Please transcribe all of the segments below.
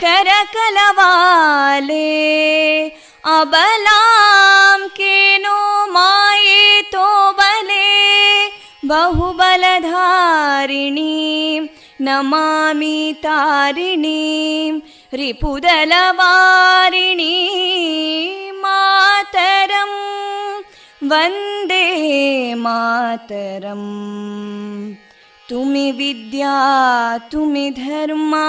कलकल निनाद कराले कोटि कोटि भुजैदृता करकलवाले अबलां केनो मायेतो बले बहुबलधारिणीं नमामि तारिणीं रिपुदलवारिणी मातरं वन्दे मातरम् तुमि विद्या तुमि धर्मा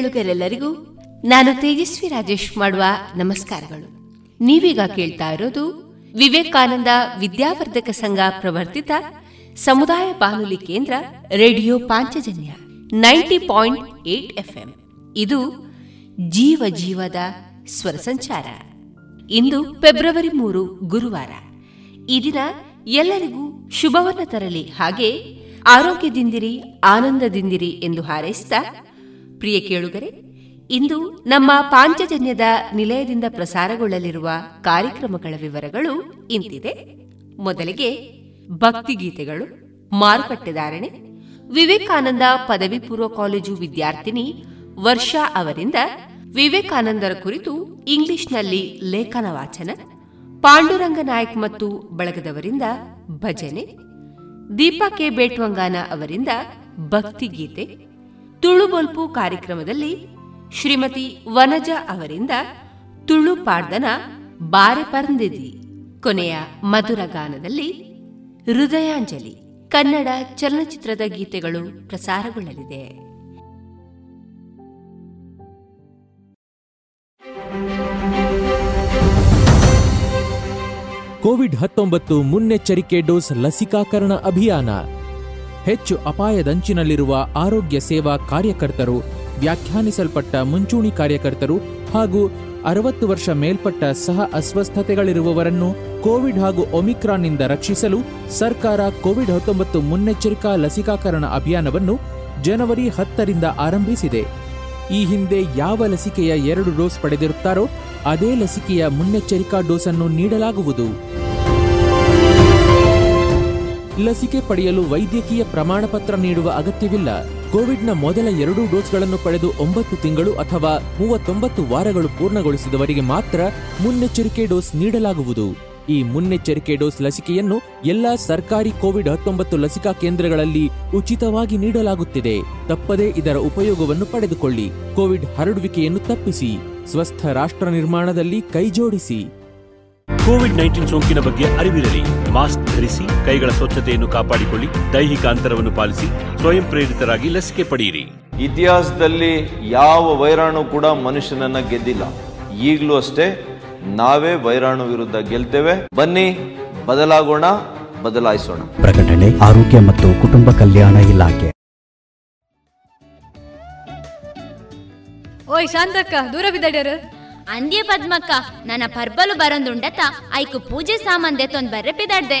ಕೇಳುಗರೆಲ್ಲರಿಗೂ ನಾನು ತೇಜಸ್ವಿ ರಾಜೇಶ್ ಮಾಡುವ ನಮಸ್ಕಾರಗಳು. ನೀವೀಗ ಕೇಳ್ತಾ ಇರೋದು ವಿವೇಕಾನಂದ ವಿದ್ಯಾವರ್ಧಕ ಸಂಘ ಪ್ರವರ್ತಿತ ಸಮುದಾಯ ಬಾನುಲಿ ಕೇಂದ್ರ radio Panchajanya ninety point eight FM. ಇದು ಜೀವ ಜೀವದ ಸ್ವರ ಸಂಚಾರ. ಇಂದು ಫೆಬ್ರವರಿ ಮೂರು, ಗುರುವಾರ. ಈ ದಿನ ಎಲ್ಲರಿಗೂ ಶುಭವನ್ನ ತರಲಿ. ಹಾಗೆ ಆರೋಗ್ಯದಿಂದಿರಿ, ಆನಂದದಿಂದಿರಿ ಎಂದು ಹಾರೈಸಿದ ಪ್ರಿಯ ಕೇಳುಗರೆ, ಇಂದು ನಮ್ಮ ಪಾಂಚಜನ್ಯದ ನಿಲಯದಿಂದ ಪ್ರಸಾರಗೊಳ್ಳಲಿರುವ ಕಾರ್ಯಕ್ರಮಗಳ ವಿವರಗಳು ಇಂತಿದೆ. ಮೊದಲಿಗೆ ಭಕ್ತಿಗೀತೆಗಳು ಮಾರುಕಟ್ಟೆದಾರಣೆ ವಿವೇಕಾನಂದ ಪದವಿ ಪೂರ್ವ ಕಾಲೇಜು ವಿದ್ಯಾರ್ಥಿನಿ ವರ್ಷಾ ಅವರಿಂದ ವಿವೇಕಾನಂದರ ಕುರಿತು ಇಂಗ್ಲಿಷ್ನಲ್ಲಿ ಲೇಖನ ವಾಚನ, ಪಾಂಡುರಂಗ ನಾಯಕ್ ಮತ್ತು ಬಳಗದವರಿಂದ ಭಜನೆ, ದೀಪಾ ಕೆ. ಬೇಟ್ವಂಗಾನ ಅವರಿಂದ ಭಕ್ತಿಗೀತೆ ತುಳುಬೊಲ್ಪು ಕಾರ್ಯಕ್ರಮದಲ್ಲಿ ಶ್ರೀಮತಿ ವನಜ ಅವರಿಂದ ತುಳು ಪಾಡ್ದನ ಬಾರೆ ಪರ್ಂದಿದಿ, ಕೊನೆಯ ಮಧುರ ಗಾನದಲ್ಲಿ ಹೃದಯಾಂಜಲಿ, ಕನ್ನಡ ಚಲನಚಿತ್ರದ ಗೀತೆಗಳು ಪ್ರಸಾರಗೊಳ್ಳಲಿದೆ. ಕೋವಿಡ್ ಹತ್ತೊಂಬತ್ತು ಮುನ್ನೆಚ್ಚರಿಕೆ ಡೋಸ್ ಲಸಿಕಾಕರಣ ಅಭಿಯಾನ ಹೆಚ್ಚು ಅಪಾಯದಂಚಿನಲ್ಲಿರುವ ಆರೋಗ್ಯ ಸೇವಾ ಕಾರ್ಯಕರ್ತರು, ವ್ಯಾಖ್ಯಾನಿಸಲ್ಪಟ್ಟ ಮುಂಚೂಣಿ ಕಾರ್ಯಕರ್ತರು ಹಾಗೂ ಅರವತ್ತು ವರ್ಷ ಮೇಲ್ಪಟ್ಟ ಸಹ ಅಸ್ವಸ್ಥತೆಗಳಿರುವವರನ್ನು ಕೋವಿಡ್ ಹಾಗೂ ಒಮಿಕ್ರಾನ್ನಿಂದ ರಕ್ಷಿಸಲು ಸರ್ಕಾರ ಕೋವಿಡ್ ಹತ್ತೊಂಬತ್ತು ಮುನ್ನೆಚ್ಚರಿಕಾ ಲಸಿಕಾಕರಣ ಅಭಿಯಾನವನ್ನು ಜನವರಿ ಹತ್ತರಿಂದ ಆರಂಭಿಸಿದೆ. ಈ ಹಿಂದೆ ಯಾವ ಲಸಿಕೆಯ ಎರಡು ಡೋಸ್ ಪಡೆದಿರುತ್ತಾರೋ, ಅದೇ ಲಸಿಕೆಯ ಮುನ್ನೆಚ್ಚರಿಕಾ ಡೋಸನ್ನು ನೀಡಲಾಗುವುದು. ಲಸಿಕೆ ಪಡೆಯಲು ವೈದ್ಯಕೀಯ ಪ್ರಮಾಣ ಪತ್ರ ನೀಡುವ ಅಗತ್ಯವಿಲ್ಲ. ಕೋವಿಡ್ನ ಮೊದಲ ಎರಡೂ ಡೋಸ್ಗಳನ್ನು ಪಡೆದು ಒಂಬತ್ತು ತಿಂಗಳು ಅಥವಾ ಮೂವತ್ತೊಂಬತ್ತು ವಾರಗಳು ಪೂರ್ಣಗೊಳಿಸಿದವರಿಗೆ ಮಾತ್ರ ಮುನ್ನೆಚ್ಚರಿಕೆ ಡೋಸ್ ನೀಡಲಾಗುವುದು. ಈ ಮುನ್ನೆಚ್ಚರಿಕೆ ಡೋಸ್ ಲಸಿಕೆಯನ್ನು ಎಲ್ಲಾ ಸರ್ಕಾರಿ ಕೋವಿಡ್ ಹತ್ತೊಂಬತ್ತು ಲಸಿಕಾ ಕೇಂದ್ರಗಳಲ್ಲಿ ಉಚಿತವಾಗಿ ನೀಡಲಾಗುತ್ತಿದೆ. ತಪ್ಪದೇ ಇದರ ಉಪಯೋಗವನ್ನು ಪಡೆದುಕೊಳ್ಳಿ. ಕೋವಿಡ್ ಹರಡುವಿಕೆಯನ್ನು ತಪ್ಪಿಸಿ. ಸ್ವಸ್ಥ ರಾಷ್ಟ್ರ ನಿರ್ಮಾಣದಲ್ಲಿ ಕೈಜೋಡಿಸಿ. ಕೋವಿಡ್ ನೈನ್ಟೀನ್ ಸೋಂಕಿನ ಬಗ್ಗೆ ಅರಿವಿರಲಿ. ಮಾಸ್ಕ್ ಧರಿಸಿ ಕೈಗಳ ಸ್ವಚ್ಛತೆಯನ್ನು ಕಾಪಾಡಿಕೊಳ್ಳಿ ದೈಹಿಕ ಅಂತರವನ್ನು ಪಾಲಿಸಿ ಸ್ವಯಂ ಪ್ರೇರಿತರಾಗಿ ಲಸಿಕೆ ಪಡೆಯಿರಿ. ಇತಿಹಾಸದಲ್ಲಿ ಯಾವ ವೈರಾಣು ಕೂಡ ಮನುಷ್ಯನನ್ನ ಗೆದ್ದಿಲ್ಲ. ಈಗಲೂ ಅಷ್ಟೇ ನಾವೇ ವೈರಾಣು ವಿರುದ್ಧ ಗೆಲ್ತೇವೆ. ಬನ್ನಿ ಬದಲಾಗೋಣ ಬದಲಾಯಿಸೋಣ. ಪ್ರಕಟಣೆ ಆರೋಗ್ಯ ಮತ್ತು ಕುಟುಂಬ ಕಲ್ಯಾಣ ಇಲಾಖೆ. ಓಯ್ ಶಾಂತಕ್ಕ ದೂರ ಬಿದ್ದಾಡ್ಯಾರ? ಅಂದ್ಯ ಪದ್ಮಕ್ಕ ನನ್ನ ಪರ್ಬಲು ಬರಂದುಂಡತ ಐಕು ಪೂಜೆ ಸಾಮಾನ್ ದೆತ್ತೊಂದ್ ಬರ್ರೆ ಪಿದಾಡ್ದೆ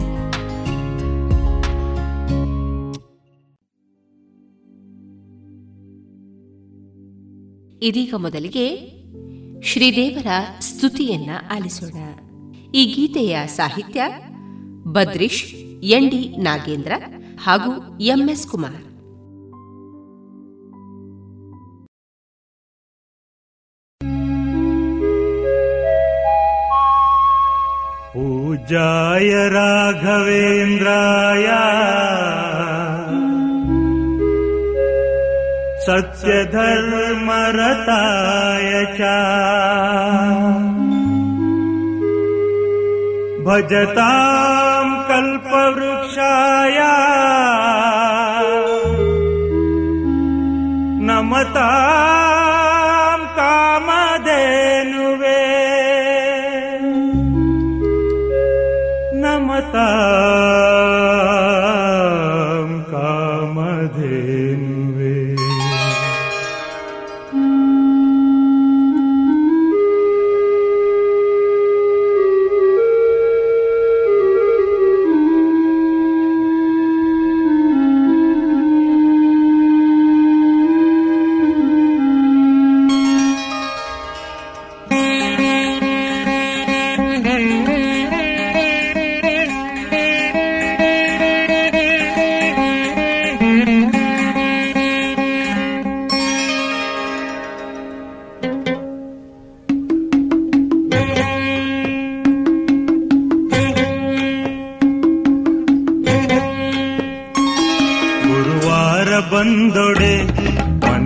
ಇದೀಗ ಮೊದಲಿಗೆ ಶ್ರೀದೇವರ ಸ್ತುತಿಯನ್ನ ಆಲಿಸೋಣ ಈ ಗೀತೆಯ ಸಾಹಿತ್ಯ ಬದ್ರಿಶ್ ಎನ್ ಡಿ ನಾಗೇಂದ್ರ ಹಾಗೂ ಎಂಎಸ್ ಕುಮಾರ್ पूजाय राघवेन्द्राय सत्यधर्मरताय च। भजताम् कल्पवृक्षाय नमताम्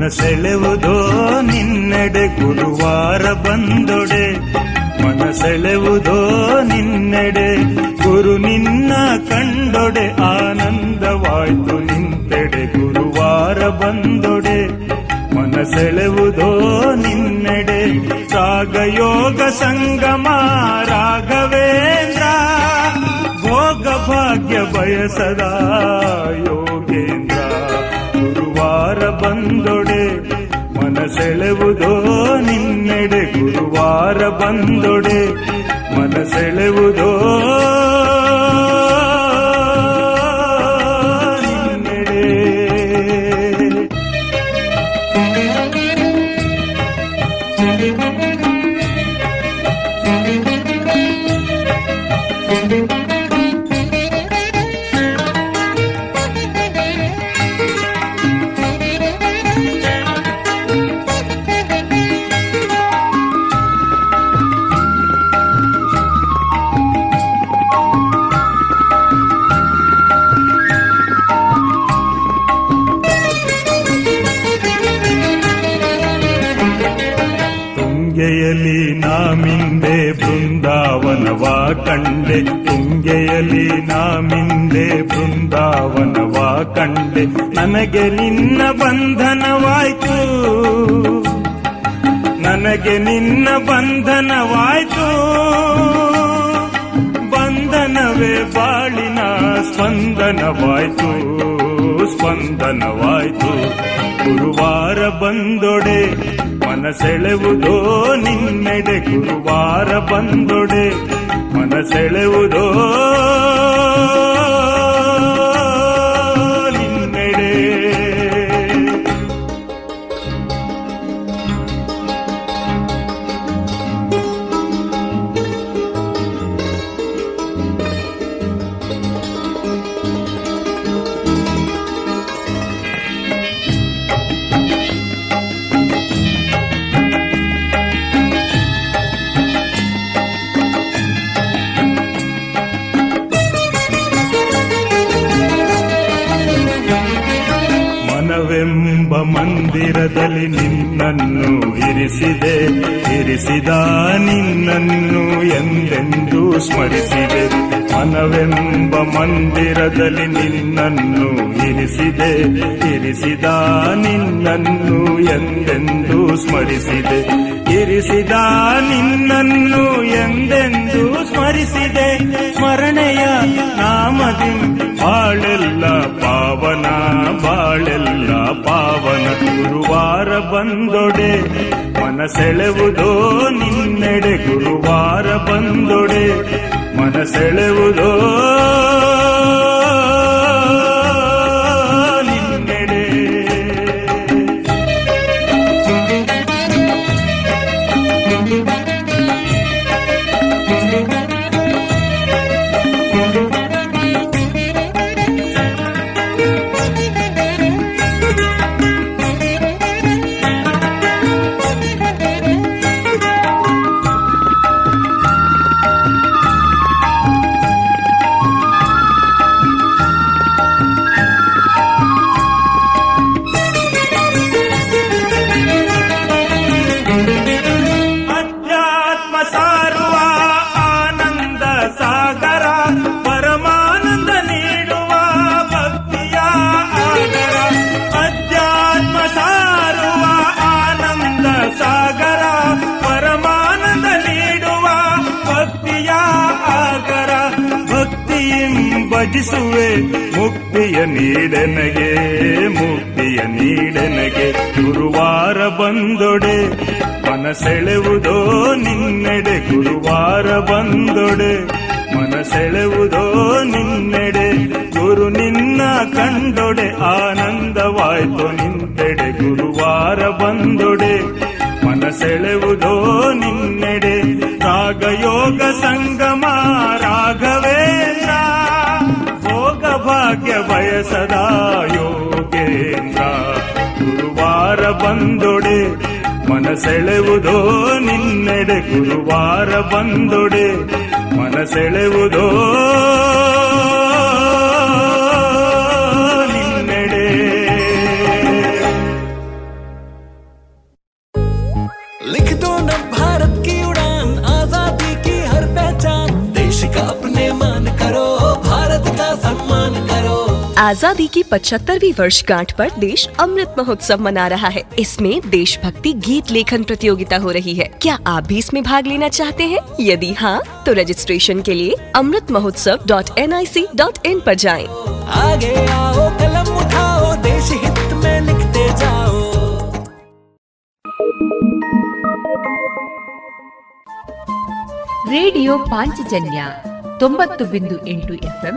ಮನಸೆಳೆವುದೋ ನಿನ್ನೆಡೆ ಗುರುವಾರ ಬಂದೊಡೆ. ಮನಸೆಳೆವುದೋ ನಿನ್ನೆಡೆ ಗುರು ನಿನ್ನ ಕಂಡೊಡೆ. ಆನಂದವಾಯ್ತು ನಿಂತೆಡೆ ಗುರುವಾರ ಬಂದೊಡೆ. ಮನಸೆಳೆವುದೋ ನಿನ್ನೆಡೆ ರಾಗಯೋಗ ಸಂಗಮ ರಾಘವೇಂದ್ರ. ಭೋಗ ಭಾಗ್ಯ ಬಯಸದ ಯೋಗೇಂದ್ರ. ಗುರುವಾರ ಬಂದೊಡೆ ಮನಸೆಳೆವುದೋ ನಿನ್ನೆಡೆ ಗುರುವಾರ ಬಂದೊಡೆ ಮನಸೆಳೆವುದೋ ಬೃಂದಾವನವ ಕಂಡೆ ತುಂಗೆಯಲಿ ನಾಮಿಂದೆ ಬೃಂದಾವನವ ಕಂಡೆ. ನನಗೆ ನಿನ್ನ ಬಂಧನವಾಯ್ತು, ನನಗೆ ನಿನ್ನ ಬಂಧನವಾಯ್ತು. ಬಂಧನವೇ ಬಾಳಿನ ಸ್ಪಂದನವಾಯ್ತು. ಸ್ಪಂದನವಾಯ್ತು. ಗುರುವಾರ ಬಂದೊಡೆ ಮನಸೆಳೆವುದೋ ನಿನ್ನೆಡೆ. ಗುರುವಾರ ಬಂದೊಡೆ ಮನಸೆಳೆವುದೋ ನಿನ್ನನ್ನು ಇರಿಸಿದೆ, ಇರಿಸಿದ ನಿನ್ನನ್ನು ಎಂದೆಂದೂ ಸ್ಮರಿಸಿದೆ. ಮನವೆಂಬ ಮಂದಿರದಲ್ಲಿ ನಿನ್ನನ್ನು ಇರಿಸಿದೆ, ಇರಿಸಿದ ನಿನ್ನನ್ನು ಎಂದೆಂದೂ ಸ್ಮರಿಸಿದೆ. ಇರಿಸಿದ ನಿನ್ನನ್ನು ಎಂದೆಂದು ಸ್ಮರಿಸಿದೆ. ಸ್ಮರಣೆಯ ನಾಮದಿ ಬಾಳೆಲ್ಲ ಪಾವನ ಪಾವನ ಗುರುವಾರ ಬಂದೊಡೆ ಮನಸೆಳೆವುದೋ ನಿನ್ನೆಡೆ. ಗುರುವಾರ ಬಂದೊಡೆ ಮನಸೆಳೆವುದೋ ನೀಡೆನಗೆ ಮುಕ್ತಿಯ ನೀಡನಗೆ, ಗುರುವಾರ ಬಂದೊಡೆ, ಮನಸೆಳೆವುದೋ ನಿನ್ನೆಡೆ, ಗುರುವಾರ ಬಂದೊಡೆ, ಮನಸೆಳೆವುದೋ ನಿನ್ನೆಡೆ, ಗುರು ನಿನ್ನ ಕಂಡೊಡೆ, ಆನಂದವಾಯ್ತು ನಿಂತೆಡೆ, ಗುರುವಾರ ಬಂದೊಡೆ, ಮನಸೆಳೆವುದೋ ನಿನ್ನೆಡೆ, ರಾಗಯೋಗ ಸಂಗಮ ಬಯಸದ ಯೋಗೇಂದ್ರ. ಗುರುವಾರ ಬಂದೊಡೆ ಮನಸೆಳೆವುದೋ ನಿನ್ನೆಡೆ. ಗುರುವಾರ ಬಂದೊಡೆ ಮನಸೆಳೆವುದೋ आजादी की 75वीं वर्षगांठ पर देश अमृत महोत्सव मना रहा है इसमें देशभक्ति गीत लेखन प्रतियोगिता हो रही है क्या आप भी इसमें भाग लेना चाहते हैं यदि हाँ तो रजिस्ट्रेशन के लिए Amrit Mahotsav dot N I C dot in पर जाएं। आगे आओ कलम उठाओ देश हित में लिखते जाओ ರೇಡಿಯೋ ಪಾಂಚಜನ್ಯ ತೊಂಬತ್ತು ಬಿಂದು ಎಂಟು ಎಫ್ಎಂ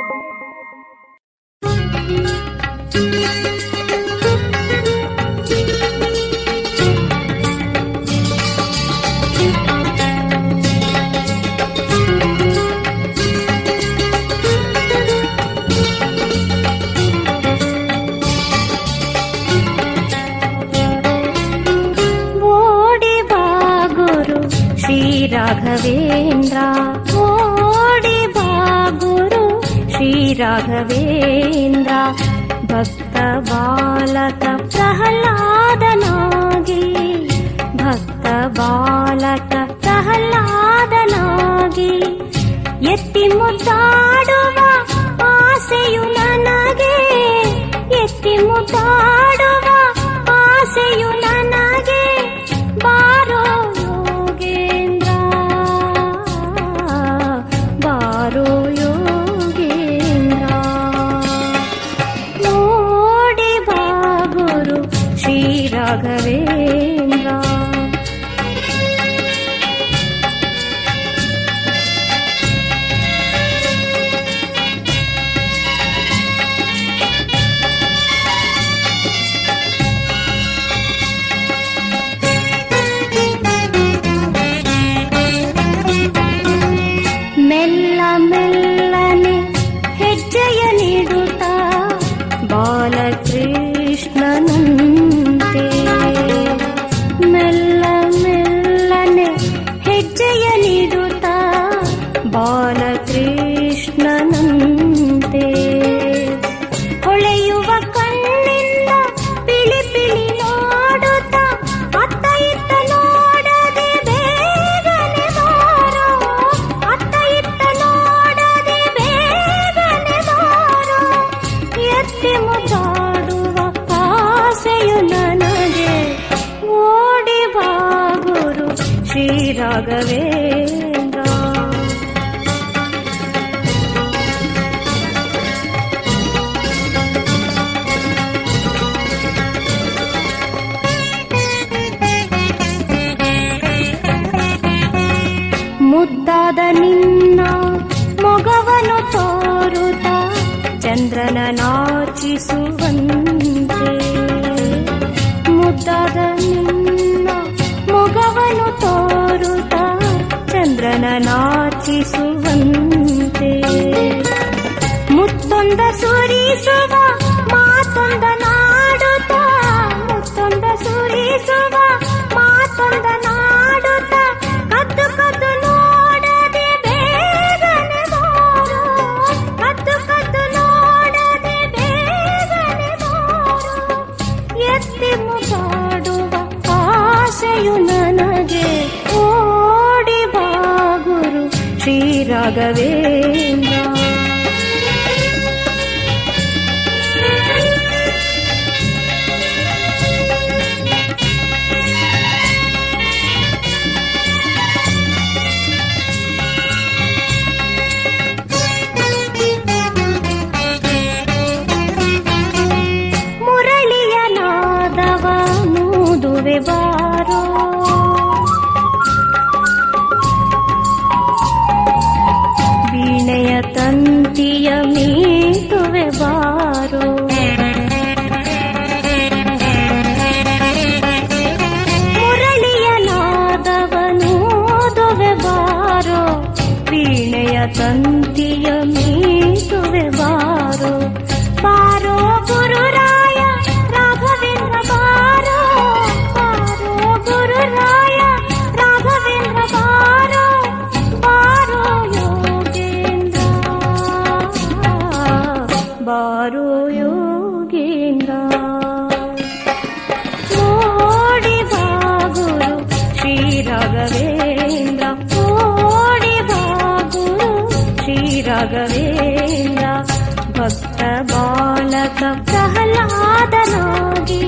ಭಕ್ತ ಬಾಲಕ ಪ್ರಹ್ಲಾದನಾಗಿ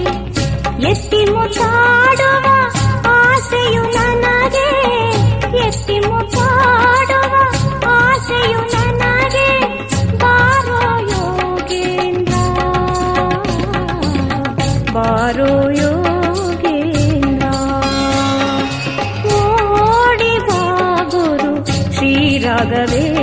ಎತ್ತಿ ಮುತ್ತಾಡುವ ಆಸೆಯು ನನಗೆ, ಎತ್ತಿ ಮುತ್ತಾಡುವ ಆಸೆಯು ನನಗೆ ಬಾರೋ ಯೋಗೇಂದ್ರ. ಬಾರೋ ಯೋಗೇಂದ್ರ. ಓಡಿ ಬಾ ಗುರು ಶ್ರೀ ರಾಘವೇಂದ್ರ.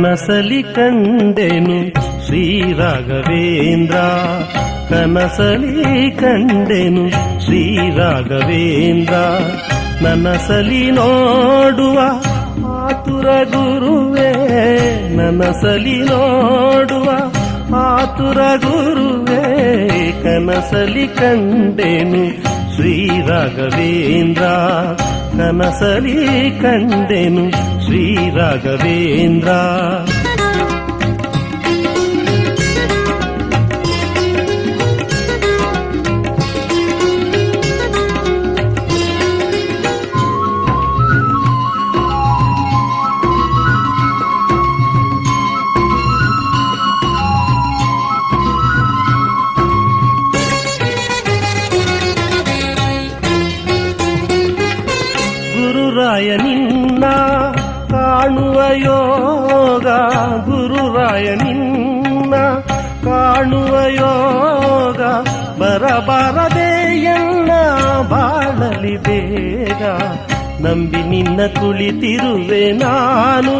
ಕನಸಲಿ ಕಂಡೆನು ಶ್ರೀ ರಾಘವೇಂದ್ರ. ಕನಸಲಿ ಕಂಡೆನು ಶ್ರೀ ರಾಘವೇಂದ್ರ. ನನಸಲಿ ನೋಡುವ ಆತುರ ಗುರುವೇ, ನನಸಲಿ ನೋಡುವ ಆತುರ ಗುರುವೇ, ಕನಸಲಿ ಕಂಡೆನು ಶ್ರೀ ರಾಘವೇಂದ್ರ. ಕನಸಲಿ ಕಂಡೆನು ಶ್ರೀ ರಾಘವೇಂದ್ರ. ನಂಬಿ ನಿನ್ನ ಕುಳಿತಿರುವೆ ನಾನು.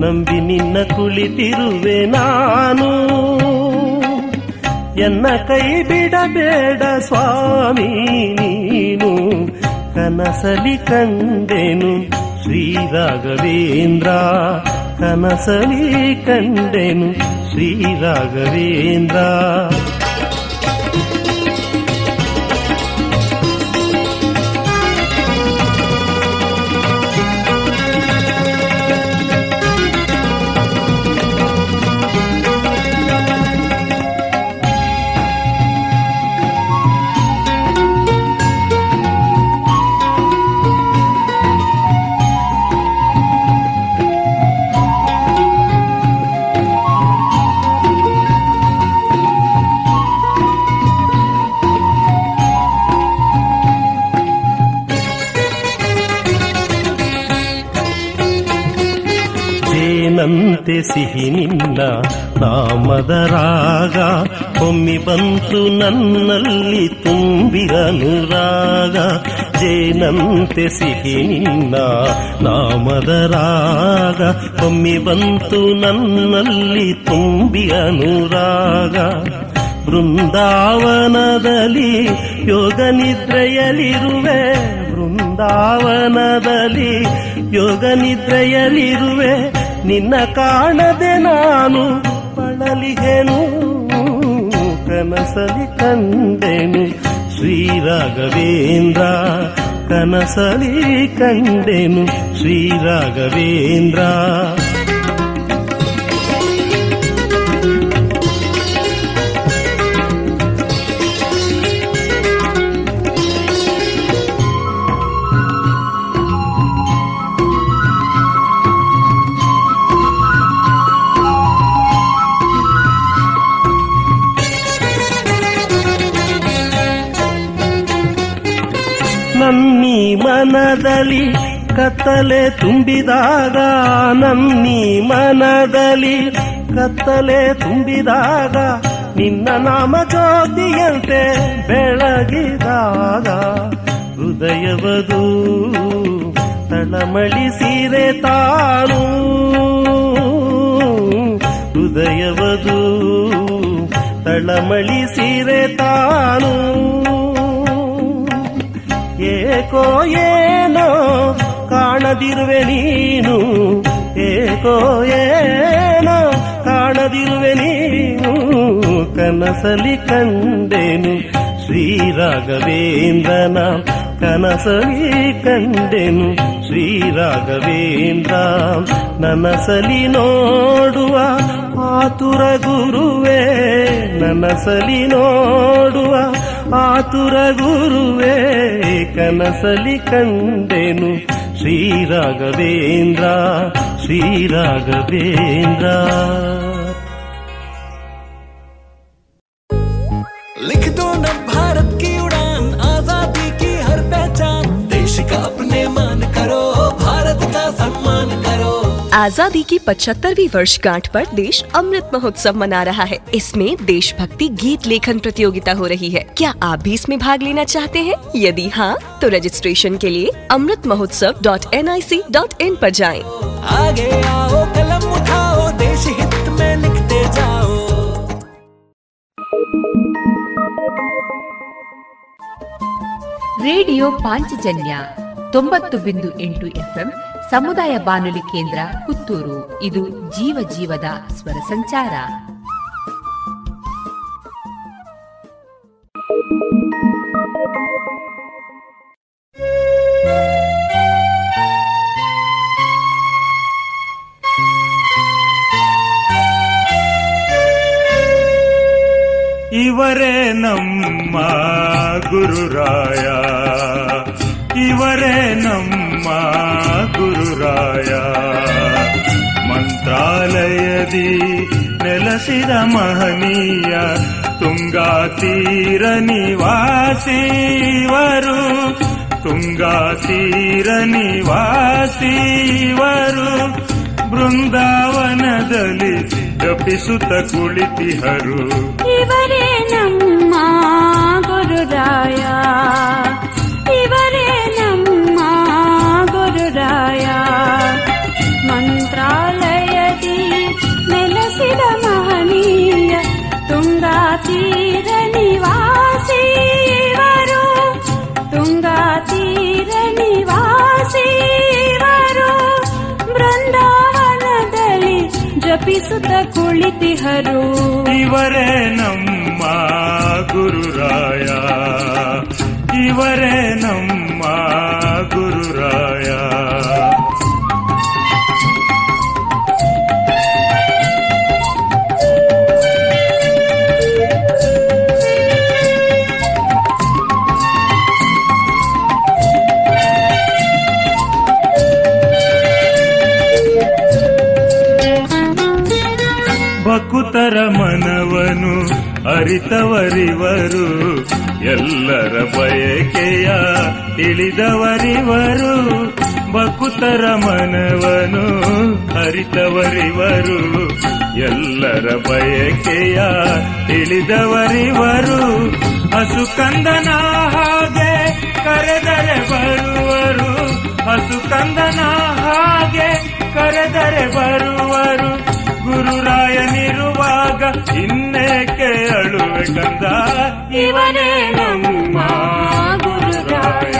ನಂಬಿ ನಿನ್ನ ಕುಳಿತಿರುವೆ ನಾನು. ಎನ್ನ ಕೈ ಬಿಡಬೇಡ ಸ್ವಾಮಿ ನೀನು. ಕನಸಲಿ ಕಂಡೆನು ಶ್ರೀ ರಾಘವೇಂದ್ರ ಕನಸಲಿ ಕಂಡೆನು ಶ್ರೀ ರಾಘವೇಂದ್ರ ಜೇನಂತೆ ಸಿಹಿ ನಿನ್ನ ನಾಮದ ರಾಗ? ಒಮ್ಮಿ ಬಂತು ನನ್ನಲ್ಲಿ ತುಂಬಿರನುರಾಗ ಜೇನಂತೆ ಸಿಹಿ ನಿನ್ನ ನಾಮದ ರಾಗ? ಒಮ್ಮಿ ಬಂತು ನನ್ನಲ್ಲಿ ತುಂಬಿ ಅನುರಾಗ. ಬೃಂದಾವನದಲ್ಲಿ ಯೋಗ ನಿದ್ರೆಯಲಿರುವೆ ಬೃಂದಾವನದಲ್ಲಿ ಯೋಗ ನಿನ್ನ ಕಾಣದೆ ನಾನು ಬಳಲಿಗೆನು ಕನಸಲಿ ಕಂಡೆನು. ಶ್ರೀ ರಾಘವೇಂದ್ರ ಕನಸಲಿ ಕಂಡೆನು. ಶ್ರೀ ರಾಘವೇಂದ್ರ ಮನದಲ್ಲಿ ಕತ್ತಲೆ ತುಂಬಿದಾಗ, ನನ್ನಿ ಮನದಲ್ಲಿ ಕತ್ತಲೆ ತುಂಬಿದಾಗ, ನಿನ್ನ ನಾಮ ಜ್ಯೋತಿಯಂತೆ ಬೆಳಗಿದಾಗ, ಹೃದಯವದು ತಳಮಳಿಸಿರೆ ತಾನು ಹೃದಯವದು ತಳಮಳಿಸಿರೆ ತಾನು ಏಕೋ ಏನೋ ಕಾಣದಿರುವೆ ನೀನು ಏಕೋ ಏನೋ ಕಾಣದಿರುವೆ ನೀನು, ಕನಸಲಿ ಕಂಡೆನು ಶ್ರೀರಾಘವೇಂದ್ರನ ಕನಸಲಿ ಕಂಡೆನು ಶ್ರೀರಾಘವೇಂದ್ರ ನನಸಲಿ ನೋಡುವ ಆತುರ ಗುರುವೇ, ನನಸಲಿ ನೋಡುವ ಆತುರ ಗುರುವೇ ಕನಸಲಿ ಕಂಡೆನು. ಶ್ರೀರಾಘವೇಂದ್ರ ಶ್ರೀರಾಘವೇಂದ್ರ लिख आजादी की 75वीं वर्षगांठ पर देश अमृत महोत्सव मना रहा है इसमें देशभक्ति गीत लेखन प्रतियोगिता हो रही है क्या आप भी इसमें भाग लेना चाहते हैं यदि हाँ तो रजिस्ट्रेशन के लिए Amrit Mahotsav dot N I C dot in पर जाएं। आगे आओ कलम उठाओ देश हित में लिखते जाओ ರೇಡಿಯೋ ಪಾಂಚಜನ್ಯ ತೊಂಬತ್ತು ಬಿಂದು ಎಂಟು ಎಫ್ಎಂ ಸಮುದಾಯ ಬಾನುಲಿ ಕೇಂದ್ರ ಪುತ್ತೂರು. ಇದು ಜೀವ ಜೀವದ ಸ್ವರ ಸಂಚಾರ. ಇವರೇ ನಮ್ಮ ಗುರುರಾಯ. ಇವರೇ ನಮ್ಮ ಗುರುರಾಯ. ಮಂತ್ರಾಲಯದಿ ನೆಲಸಿದ ಮಹನೀಯ ತುಂಗಾ ತೀರ ನಿವಾಸಿವರು ತುಂಗಾ ತೀರ ನಿವಾಸಿವರು ಬೃಂದಾವನದಲ್ಲಿ ಜಪಿಸುತ್ತ ಕುಳಿತಿಹರು. ಇವರೇ ನಮ್ಮ ಗುರುರಾಯ. ಇವರೇ ನಮ್ಮ ಗುರುರಾಯ ಮಂತ್ರಾಲಯದಿ ನೆಲೆಸಿದ ಮಹನೀಯ ತುಂಗಾ ತೀರ ನಿವಾಸಿವರು ತುಂಗಾ ತೀರ ನಿವಾಸಿವರು ಬೃಂದಾವನದಲ್ಲಿ ಜಪಿಸುತ್ತ ಕುಳಿತಿಹರು ಇವರೇ ನಮ್ಮ ಗುರುರಾಯ ಇವರೇ ನಮ್ಮ ಗುರುರಾಯ. ಬಕುತರ ಮನವನು ಅರಿತವರಿವರು. ಎಲ್ಲರ ಬಯಕೆಯ ತಿಳಿದವರಿವರು, ಬಕುತರ ಮನವನು ಅರಿತವರಿವರು. ಎಲ್ಲರ ಬಯಕೆಯ ತಿಳಿದವರಿವರು ಹಸು ಕಂದನ ಹಾಗೆ ಕರೆದರೆ ಬರುವರು. ಹಸು ಕಂದನ ಹಾಗೆ ಕರೆದರೆ ಬರುವರು. ಗುರುರಾಯನಿರುವಾಗ ಇನ್ನೇಕೆ ಅಳುವೆ ಕಂದ ಇವರೇ ನಮ್ಮ ಗುರುರಾಯ.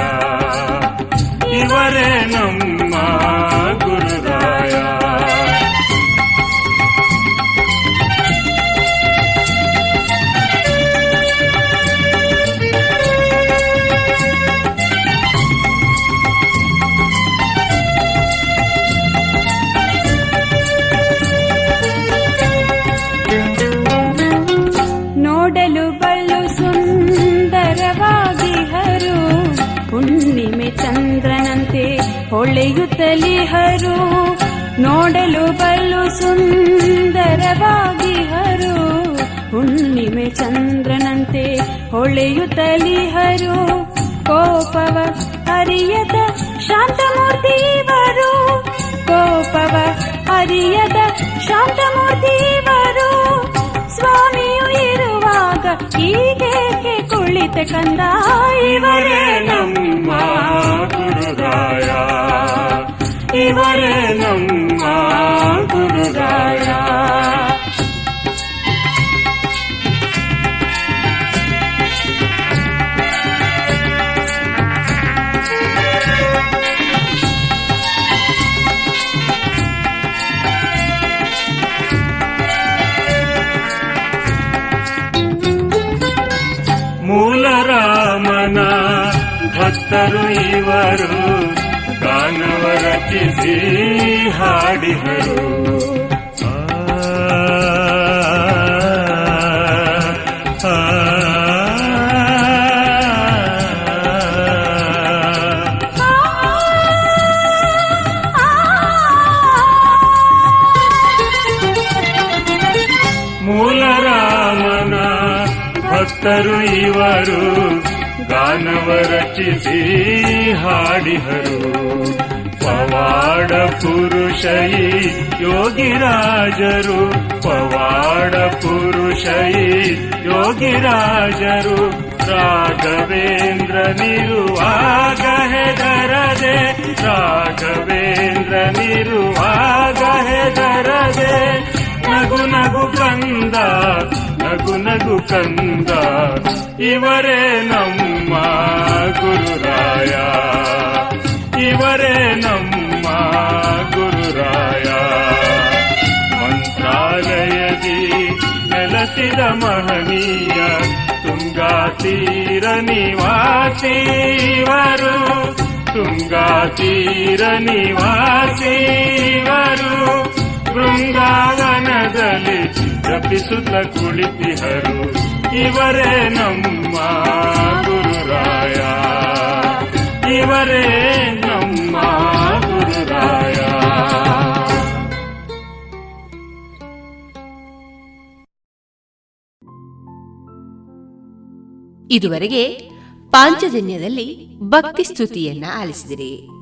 ಇವರೇ ನಮ್ಮ ನೋಡಲು ಸುಂದರವಾಗಿ ಹರು. ಹುಣ್ಣಿಮೆ ಚಂದ್ರನಂತೆ ಹೊಳೆಯುತ್ತಲಿಹರು ಕೋಪವ ಅರಿಯದ ಶಾಂತಮೂರ್ತಿವರು ಕೋಪವ ಅರಿಯದ ಶಾಂತಮೂರ್ತಿವರು ಸ್ವಾಮಿಯು ಇರುವಾಗ ಹೀಗೇಕೆ ಕುಳಿತ ಕಂದ ಇವರೇ ನಮ್ಮ ಗುರುರಾಯ. ಇವರೇ ನಮ್ಮ ಗುರುರಾಯ ಮೂಲ ರಾಮನ ಭಕ್ತರು ಇವರು ಗಾನವ ರಚಿಸಿ ಹಾಡಿದರು ಆ, ಆ, ಮೂಲ ರಾಮನ ಭಕ್ತರು ಇವರು ಗಾನವ ರಚಿಸಿ ಹಾಡಿಹರು. ಪವಾಡ ಪುರುಷಯಿ ಯೋಗಿರಾಜರು. ಪವಾಡ ಪುರುಷಯಿ ಯೋಗಿರಾಜರು. ರಾಘವೇಂದ್ರ ನಿರುವಾಗ ಹೆದರದೆ, ರಾಘವೇಂದ್ರ ನಿರುವಾಗ ಹೆದರದೆ. ನಗು ನಗು ಕಂದ, ನಗು ನಗು ಕಂದ, ಇವರೇ ನಮ್ಮ ಗುರುರಾಯ. ಇವರೇ ನಮ್ಮ ಗುರುರಾಯ. ಮಂತ್ರಾಲಯದಿ ನೆಲೆಸಿದ ಮಹನೀಯ ತುಂಗಾ ತೀರ ನಿವಾಸೀವರು ತುಂಗಾ ತೀರ ನಿವಾಸೀವರು ಬೃಂದಾವನದಲ್ಲಿ ಜಪಿಸುತ್ತ ಕುಳಿತಿಹರು ಇವರೇ ನಮ್ಮ ಇವರೇ ನಮ್ಮ ಇದುವರೆಗೆ ಪಾಂಚಜನ್ಯದಲ್ಲಿ ಭಕ್ತಿ ಸ್ತುತಿಯನ್ನ ಆಲಿಸಿದಿರಿ.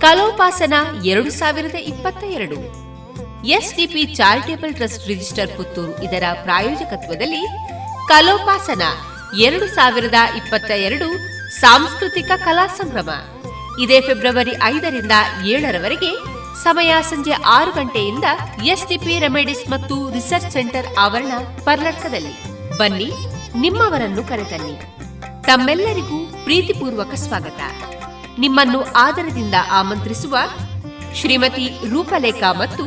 ಕಲೋಪಾಸನ ಎರಡು ಸಾವಿರದ ಇಪ್ಪತ್ತ ಎರಡು SDP charitable trust register Puttur ಇದರ ಪ್ರಾಯೋಜಕತ್ವದಲ್ಲಿ ಕಲೋಪಾಸನ ಎರಡು ಸಾವಿರದ ಇಪ್ಪತ್ತ ಎರಡು ಸಾಂಸ್ಕೃತಿಕ ಕಲಾ ಸಂಭ್ರಮ. ಇದೇ ಫೆಬ್ರವರಿ ಐದರಿಂದ ಏಳರವರೆಗೆ ಸಮಯ ಸಂಜೆ ಆರು ಗಂಟೆಯಿಂದ ಎಸ್ಡಿಪಿ ರೆಮಿಡಿಸ್ ಮತ್ತು ರಿಸರ್ಚ್ ಸೆಂಟರ್ ಆವರಣ ಪರ್ಲಕ್ಕದಲ್ಲಿ. ಬನ್ನಿ, ನಿಮ್ಮವರನ್ನು ಕರೆತನ್ನಿ. ತಮ್ಮೆಲ್ಲರಿಗೂ ಪ್ರೀತಿಪೂರ್ವಕ ಸ್ವಾಗತ. ನಿಮ್ಮನ್ನು ಆದರದಿಂದ ಆಮಂತ್ರಿಸುವ ಶ್ರೀಮತಿ ರೂಪಲೇಖಾ ಮತ್ತು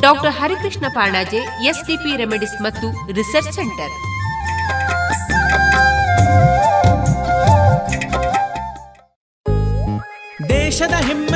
doctor Harikrishna Panaje SDP remedies ಮತ್ತು ರಿಸರ್ಚ್ ಸೆಂಟರ್. ದೇಶದ ಹೆಮ್ಮೆಯ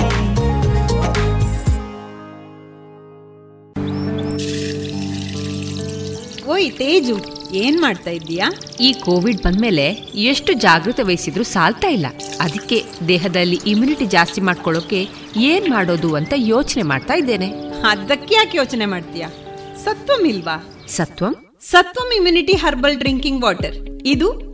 ಓಯ್ ತೇಜು ಏನ್ ಮಾಡ್ತಾ ಇದ್ದೀಯಾ? ಈ ಕೋವಿಡ್ ಬಂದ್ಮೇಲೆ ಎಷ್ಟು ಜಾಗೃತಿ ವಹಿಸಿದ್ರು ಸಾಲ್ತಾ ಇಲ್ಲ. ಅದಕ್ಕೆ ದೇಹದಲ್ಲಿ ಇಮ್ಯುನಿಟಿ ಜಾಸ್ತಿ ಮಾಡ್ಕೊಳ್ಳೋಕೆ ಏನ್ ಮಾಡೋದು ಅಂತ ಯೋಚನೆ ಮಾಡ್ತಾ ಇದ್ದೇನೆ. ಅದಕ್ಕೆ ಯಾಕೆ ಯೋಚನೆ ಮಾಡ್ತೀಯಾ? ಸತ್ವಂ ಇಲ್ವಾ? Sathvam? Sathvam immunity herbal drinking water ಇದು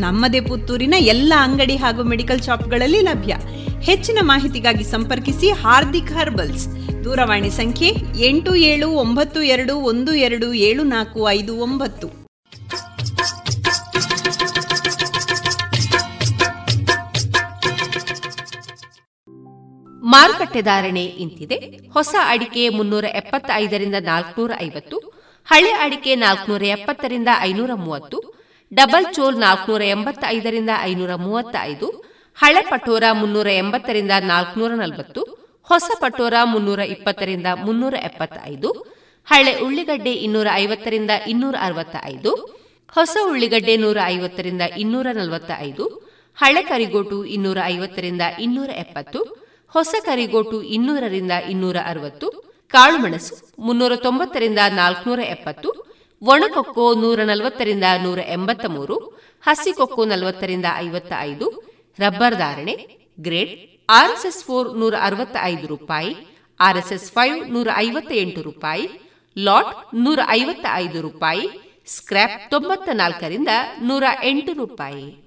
ನಮ್ಮದೇ ಪುತ್ತೂರಿನ ಎಲ್ಲ ಅಂಗಡಿ ಹಾಗೂ ಮೆಡಿಕಲ್ ಶಾಪ್ಗಳಲ್ಲಿ ಲಭ್ಯ. ಹೆಚ್ಚಿನ ಮಾಹಿತಿಗಾಗಿ ಸಂಪರ್ಕಿಸಿ ಹಾರ್ದಿಕ್ ಹರ್ಬಲ್ಸ್. ದೂರವಾಣಿ ಸಂಖ್ಯೆ ಎಂಟು ಏಳು ಒಂಬತ್ತು ಎರಡು ಒಂದು ಎರಡು ಏಳು ನಾಲ್ಕು ಐದು ಒಂಬತ್ತು. ಮಾರುಕಟ್ಟೆ ಧಾರಣೆ ಇಂತಿದೆ. ಹೊಸ ಅಡಿಕೆ ಮುನ್ನೂರ ಎಪ್ಪತ್ತೈದರಿಂದ ನಾಲ್ಕನೂರ ಐವತ್ತು ಹಳೆ ಅಡಿಕೆ ನಾಲ್ಕನೂರ ಎಪ್ಪತ್ತರಿಂದ ಐನೂರ ಮೂವತ್ತು ಡಬಲ್ ಚೋಲ್ ನಾಲ್ಕನೂರ ಎಂಬತ್ತೈದರಿಂದ ಐನೂರ ಮೂವತ್ತ ಐದು ಹಳೆ ಪಟೋರ ಮುನ್ನೂರ ಎಂಬತ್ತರಿಂದ ನಾಲ್ಕನೂರ ನಲವತ್ತು, ಹೊಸ ಪಟೋರ ಮುನ್ನೂರ ಇಪ್ಪತ್ತರಿಂದ ಮುನ್ನೂರ ಎಪ್ಪತ್ತೈದು, ಹಳೆ ಉಳ್ಳಿಗಡ್ಡೆ ಇನ್ನೂರ ಐವತ್ತರಿಂದ ಇನ್ನೂರ ಅರವತ್ತ ಐದು ಹೊಸ ಉಳ್ಳಿಗಡ್ಡೆ ನೂರ ಐವತ್ತರಿಂದ ಇನ್ನೂರ ನಲವತ್ತ ಐದು ಹಳೆ ಕರಿಗೋಟು ಇನ್ನೂರ ಐವತ್ತರಿಂದ ಇನ್ನೂರ ಎಪ್ಪತ್ತು, ಹೊಸ ಕರಿಗೋಟು ಇನ್ನೂರರಿಂದ ಇನ್ನೂರ ಅರವತ್ತು ಕಾಳುಮೆಣಸು ಮುನ್ನೂರ ತೊಂಬತ್ತರಿಂದ ನಾಲ್ಕನೂರ ಎಪ್ಪತ್ತು ಒಣಕೊಕ್ಕೋ ನೂರ ನಲವತ್ತರಿಂದ ನೂರ ಎಂಬತ್ತ ಮೂರು ಹಸಿಕೊಕ್ಕೋ ನಲವತ್ತರಿಂದ ಐವತ್ತ ಐದು ರಬ್ಬರ್ ಧಾರಣೆ, ಗ್ರೇಡ್, ಆರ್ಎಸ್ಎಸ್ ಫೋರ್ ನೂರ ಅರವತ್ತ ಐದು ರೂಪಾಯಿ, ಆರ್ಎಸ್ಎಸ್ ಫೈವ್ ನೂರ ಐವತ್ತ ಎಂಟು ರೂಪಾಯಿ, ಲಾಟ್ ನೂರ ಐವತ್ತ ಐದು ರೂಪಾಯಿ, ಸ್ಕ್ರ್ಯಾಪ್ ತೊಂಬತ್ತ ನಾಲ್ಕರಿಂದ ನೂರ ಎಂಟು ರೂಪಾಯಿ.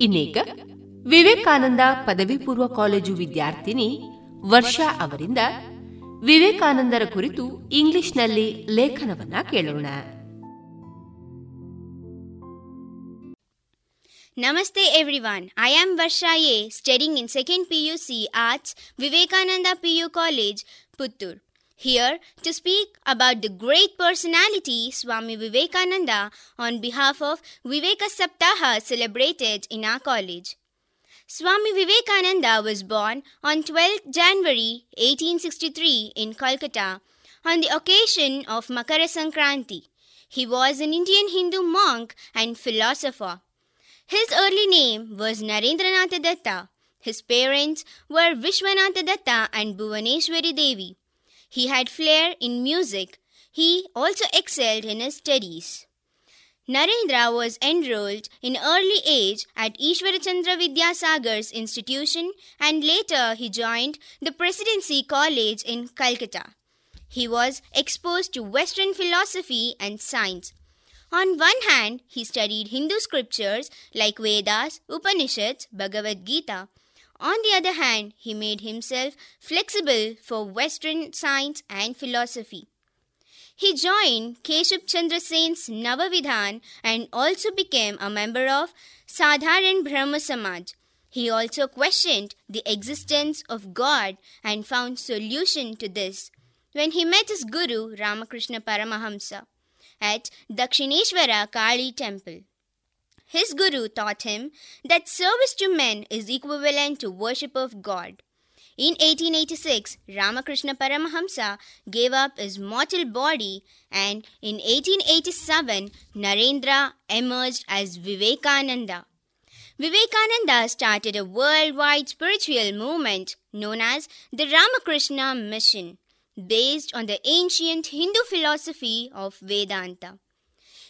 ಇನ್ನೀಗ ವಿವೇಕಾನಂದ ಪದವಿ ಪೂರ್ವ ಕಾಲೇಜು ವಿದ್ಯಾರ್ಥಿನಿ ವರ್ಷಾ ಅವರಿಂದ ವಿವೇಕಾನಂದರ ಕುರಿತು ಇಂಗ್ಲಿಷ್ನಲ್ಲಿ ಲೇಖನವನ್ನ ಕೇಳೋಣ Namaste everyone. I am Varsha Ye, studying in 2nd PUC Arts, Vivekananda PU College, Puttur. Here to speak about the great personality Swami Vivekananda on behalf of Viveka Saptaha celebrated in our college. Swami Vivekananda was born on 12th January 1863 in Kolkata on the occasion of Makara Sankranti. He was an Indian Hindu monk and philosopher. His early name was Narendranath Datta. His parents were Vishwanatha Datta and Bhuvaneshwari Devi. He had flair in music. He also excelled in his studies. Narendra was enrolled in early age at Ishwarachandra Vidyasagar's institution and later he joined the Presidency College in Calcutta. He was exposed to Western philosophy and science. On one hand, he studied Hindu scriptures like Vedas, Upanishads, Bhagavad Gita. On the other hand, he made himself flexible for Western science and philosophy. He joined Keshav Chandra Sen's Navavidhan and also became a member of Sadharan Brahma Samaj. He also questioned the existence of God and found solution to this when he met his guru Ramakrishna Paramahamsa at Dakshineshwara Kali temple. His guru taught him that service to men is equivalent to worship of God. In 1886, Ramakrishna Paramahamsa gave up his mortal body, and in 1887, Narendra emerged as Vivekananda. Vivekananda started a worldwide spiritual movement known as the Ramakrishna Mission, based on the ancient Hindu philosophy of Vedanta.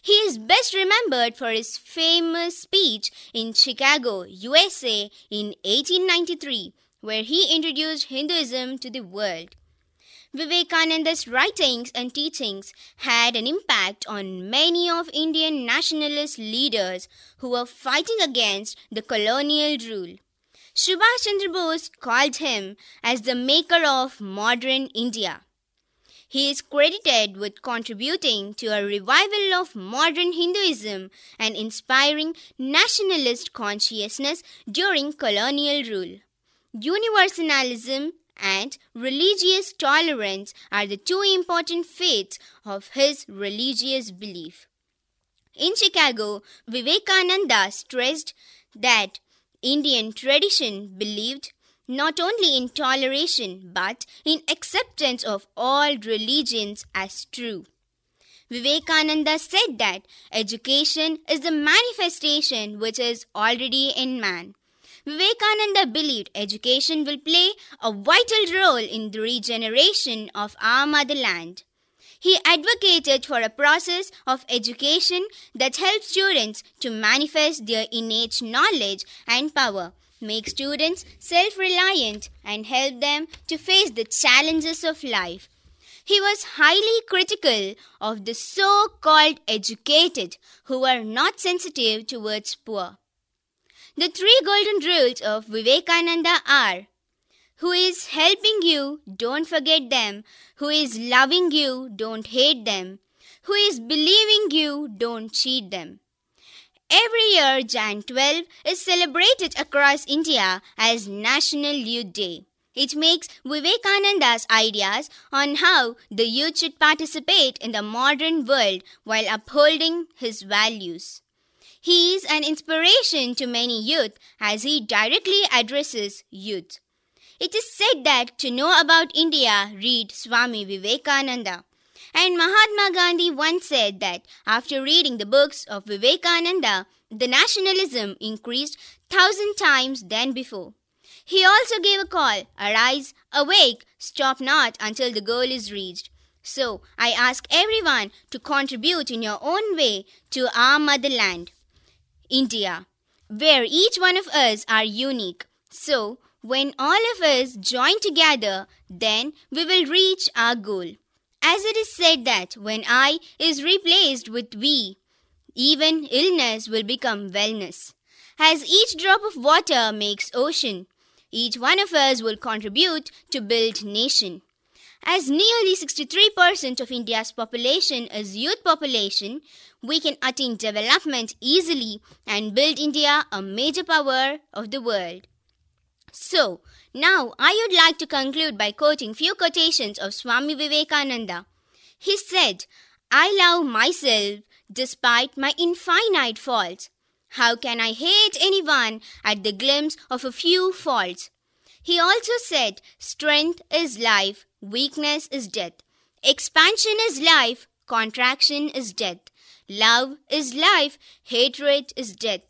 He is best remembered for his famous speech in Chicago, USA in 1893, where he introduced Hinduism to the world. Vivekananda's writings and teachings had an impact on many of Indian nationalist leaders who were fighting against the colonial rule. Subhash Chandra Bose called him as the maker of modern India. He is credited with contributing to a revival of modern Hinduism and inspiring nationalist consciousness during colonial rule. Universalism and religious tolerance are the two important faiths of his religious belief. In Chicago, Vivekananda stressed that Indian tradition believed not only in toleration but in acceptance of all religions as true. Vivekananda said that education is the manifestation which is already in man. Vivekananda believed education will play a vital role in the regeneration of our motherland. He advocated for a process of education that helps students to manifest their innate knowledge and power make students self reliant, and help them to face the challenges of life. He was highly critical of the so called educated who were not sensitive towards poor. The three golden rules of Vivekananda are Who is helping you, don't forget them. Who is loving you, don't hate them. Who is believing you, don't cheat them. Every year, Jan 12 is celebrated across India as National Youth Day. It makes Vivekananda's ideas on how the youth should participate in the modern world while upholding his values. He is an inspiration to many youth as he directly addresses youth. It is said that to know about India, read Swami Vivekananda. And Mahatma Gandhi once said that after reading the books of Vivekananda, the nationalism increased thousand times than before. He also gave a call arise, awake, stop not until the goal is reached. So I ask everyone to contribute in your own way to our motherland, India, where each one of us are unique. So when all of us join together, then we will reach our goal. As it is said that when I is replaced with we, even illness will become wellness. As each drop of water makes ocean, each one of us will contribute to build nation. As nearly 63% of India's population is youth population, we can attain development easily and build India a major power of the world. So, now I would like to conclude by quoting few quotations of Swami Vivekananda. He said, I love myself despite my infinite faults. How can I hate anyone at the glimpse of a few faults? He also said, Strength is life, weakness is death. Expansion is life, contraction is death. Love is life, hatred is death.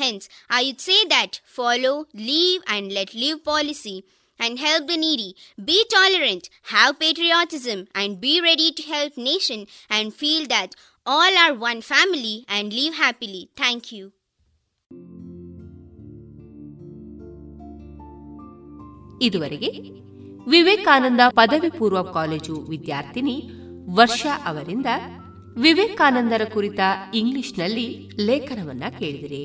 Hence, I would say that follow, leave, and let live policy and help the needy. Be tolerant, have patriotism, and be ready to help nation and feel that all are one family and live happily. Thank you. ಇದುವರೆಗೆ ವಿವೇಕಾನಂದ ಪದವಿ ಪೂರ್ವ college ವಿದ್ಯಾರ್ಥಿನಿ ವರ್ಷಾ ಅವರಿಂದ ವಿವೇಕಾನಂದರ ಕುರಿತ ಇಂಗ್ಲಿಷ್ನಲ್ಲಿ ಲೇಖನವನ್ನ ಕೇಳಿದಿರಿ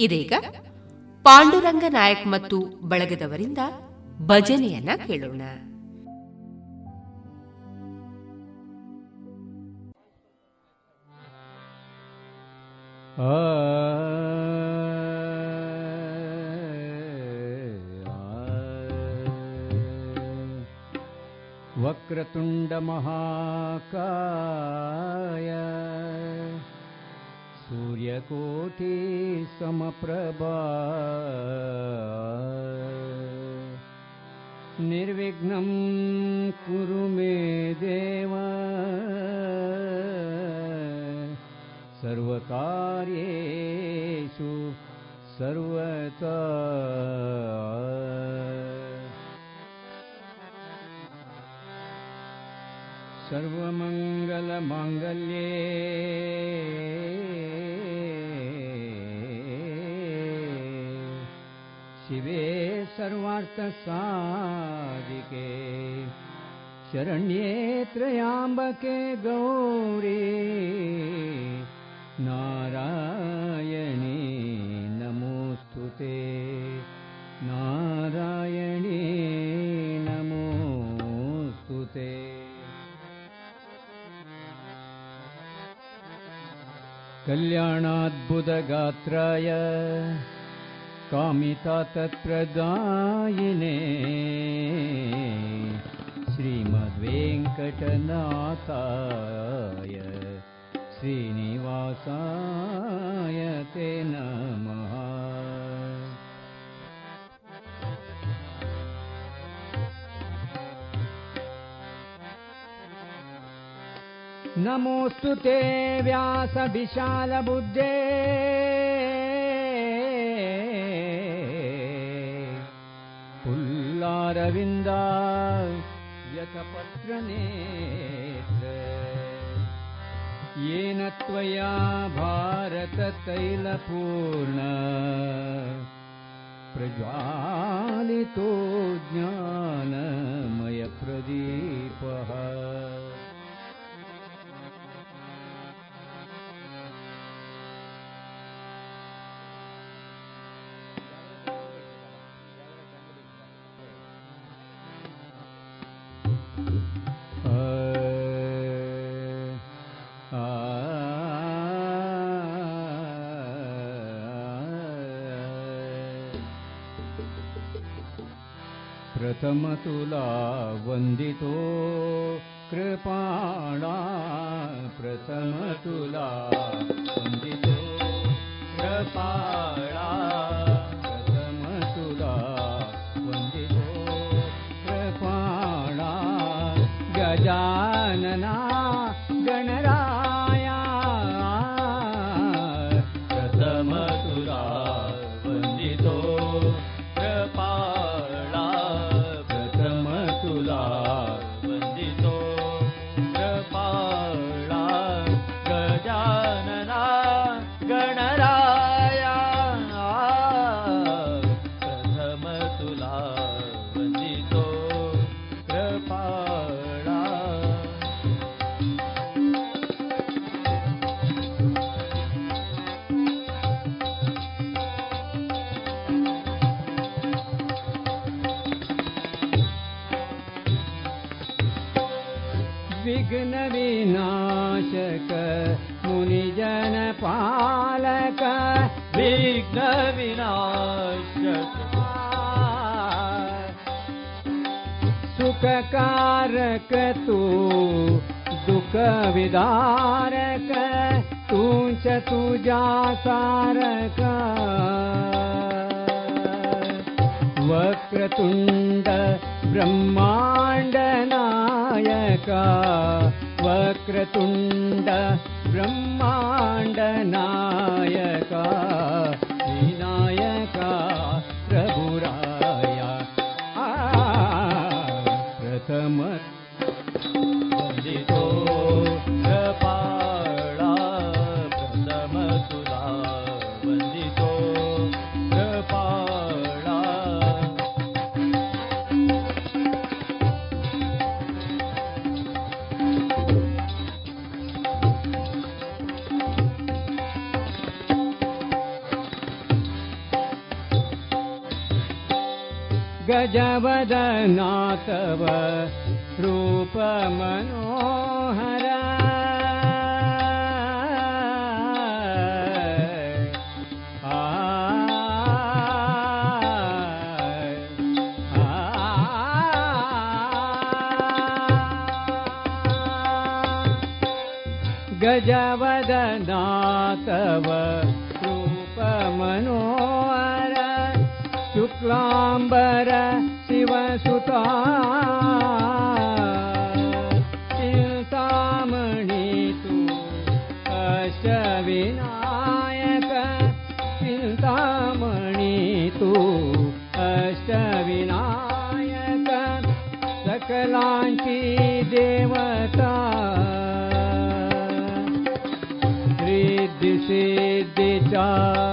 ಇದೀಗ ಪಾಂಡುರಂಗ ನಾಯಕ್ ಮತ್ತು ಬಳಗದವರಿಂದ ಭಜನೆಯನ್ನ ಕೇಳೋಣ वक्रतुण्डमहाकाय सूर्यकोटि समप्रभा निर्विघ्नं कुरु मे देव। सर्वकार्येषु सर्वता। सर्वमङ्गलमाङ्गल्ये सर्वार्थसाधिके। शरण्ये त्र्यम्बके गौरी। नारायणी नमोऽस्तु ते। नारायणी नमोऽस्तु ते। कल्याणाद्भुतगात्राय कामिता तत्प्रदायिने श्रीमद्वेङ्कटनाथाय श्रीनिवासाय ते नमः। नमोऽस्तु ते व्यासविशालबुद्धे पुल्लारविन्दा यतपत्रनेत्र येन त्वया भारततैलपूर्ण प्रज्वालितो ज्ञानमयप्रदीपः प्रथमतुला वन्दितो कृपाणा प्रथमतुला वन्दितो कृपाणा सुखकारक तु दुःखविदारक तु चतुजाकारका वक्रतुण्ड ब्रह्माण्डनायक वक्रतुण्ड ब्रह्माण्डनायका नाप मनोहरा गजवदनातव रूपमनोहर। शुक्लाम्बर चिन्तामणि तु अशविनायक चिन्तामणि तु अशविनायक सकला देवता। हृदि सिद्धिता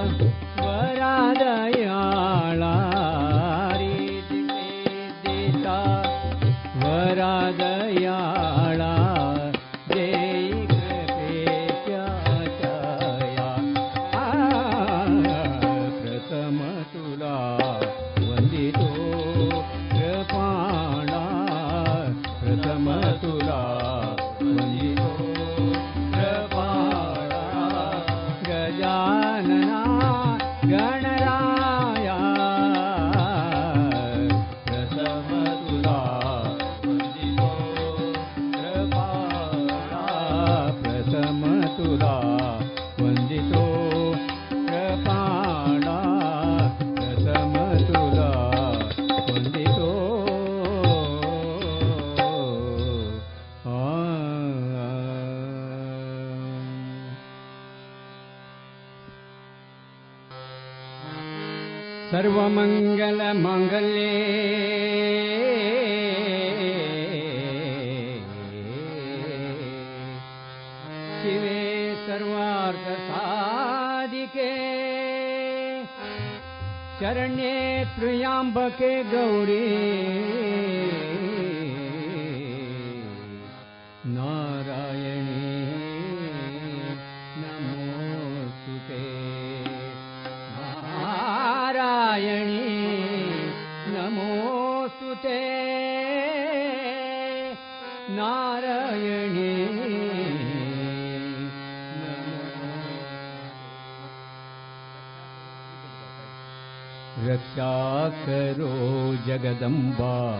सर्वमङ्गलमङ्गले। शिवे सर्वार्थसादिके शरण्ये त्र्यम्बके गौरी। करो जगदम्बा।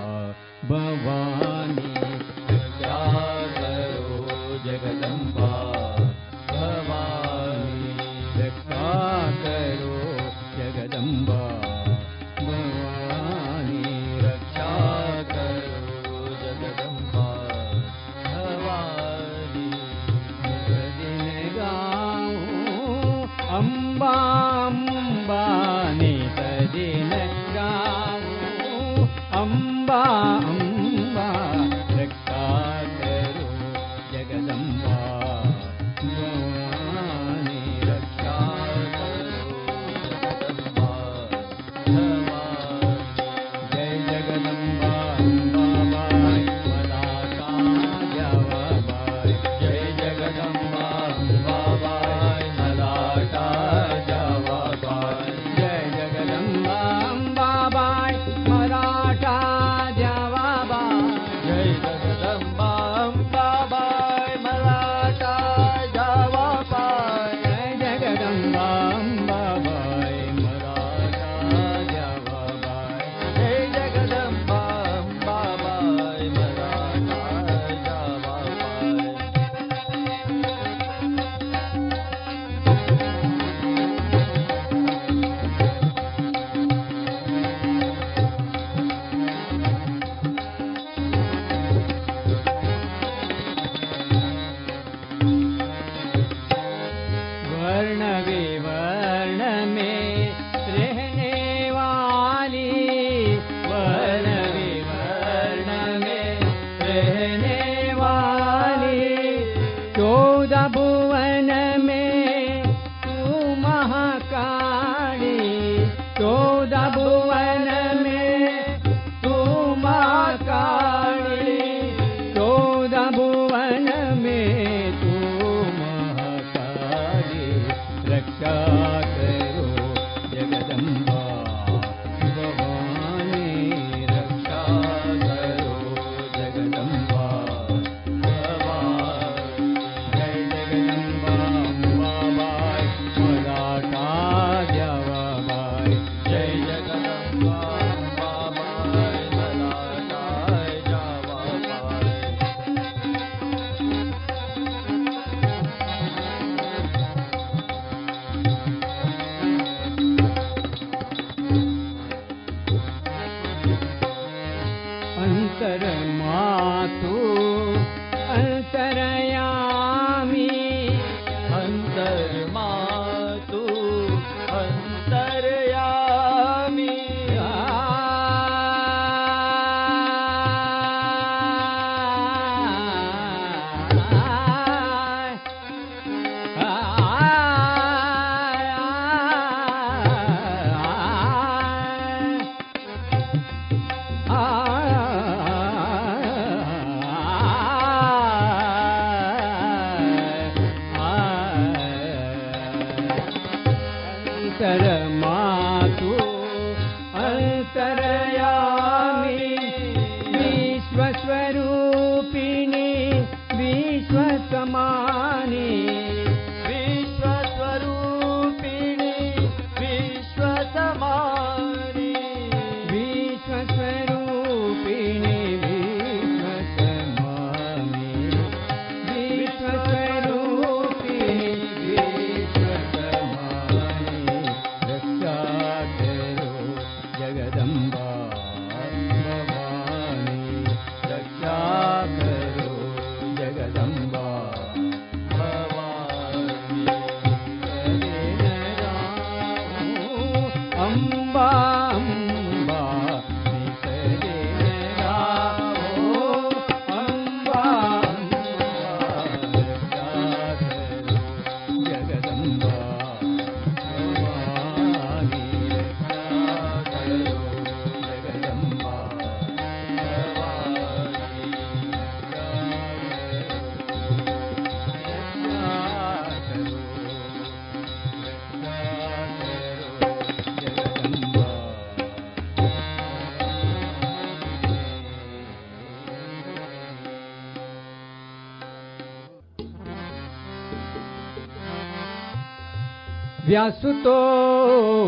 व्यासुतो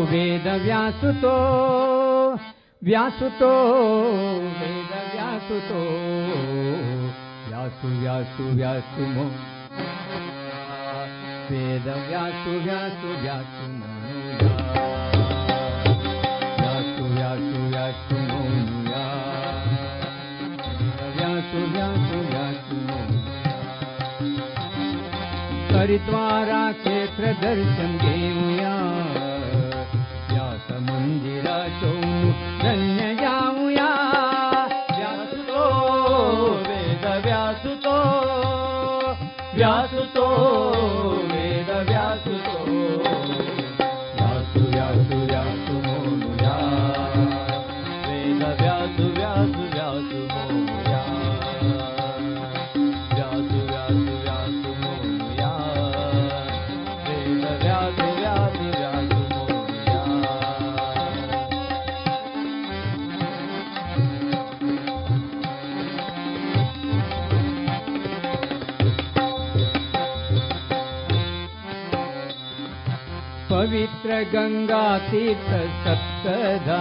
वेदव्यासुतो व्यासुतो वेदव्यासुतो वेद व्यासु व्यासु व्यासु वेदव्यासु व्यासु व्यासु व्यासु व्यासु व्यासु व्यासु व्यासु व्यासु व्यासु परिद्वारा क्षेत्रदर्शने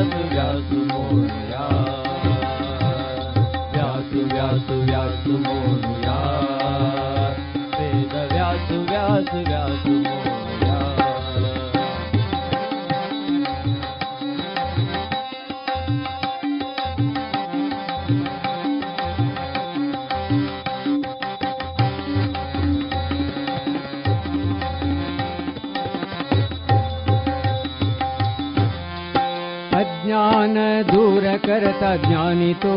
व्यास मोनया व्यास व्यास व्यास मोनया व्यासव्यास व्यास ज्ञानदूरकरत ज्ञानितो।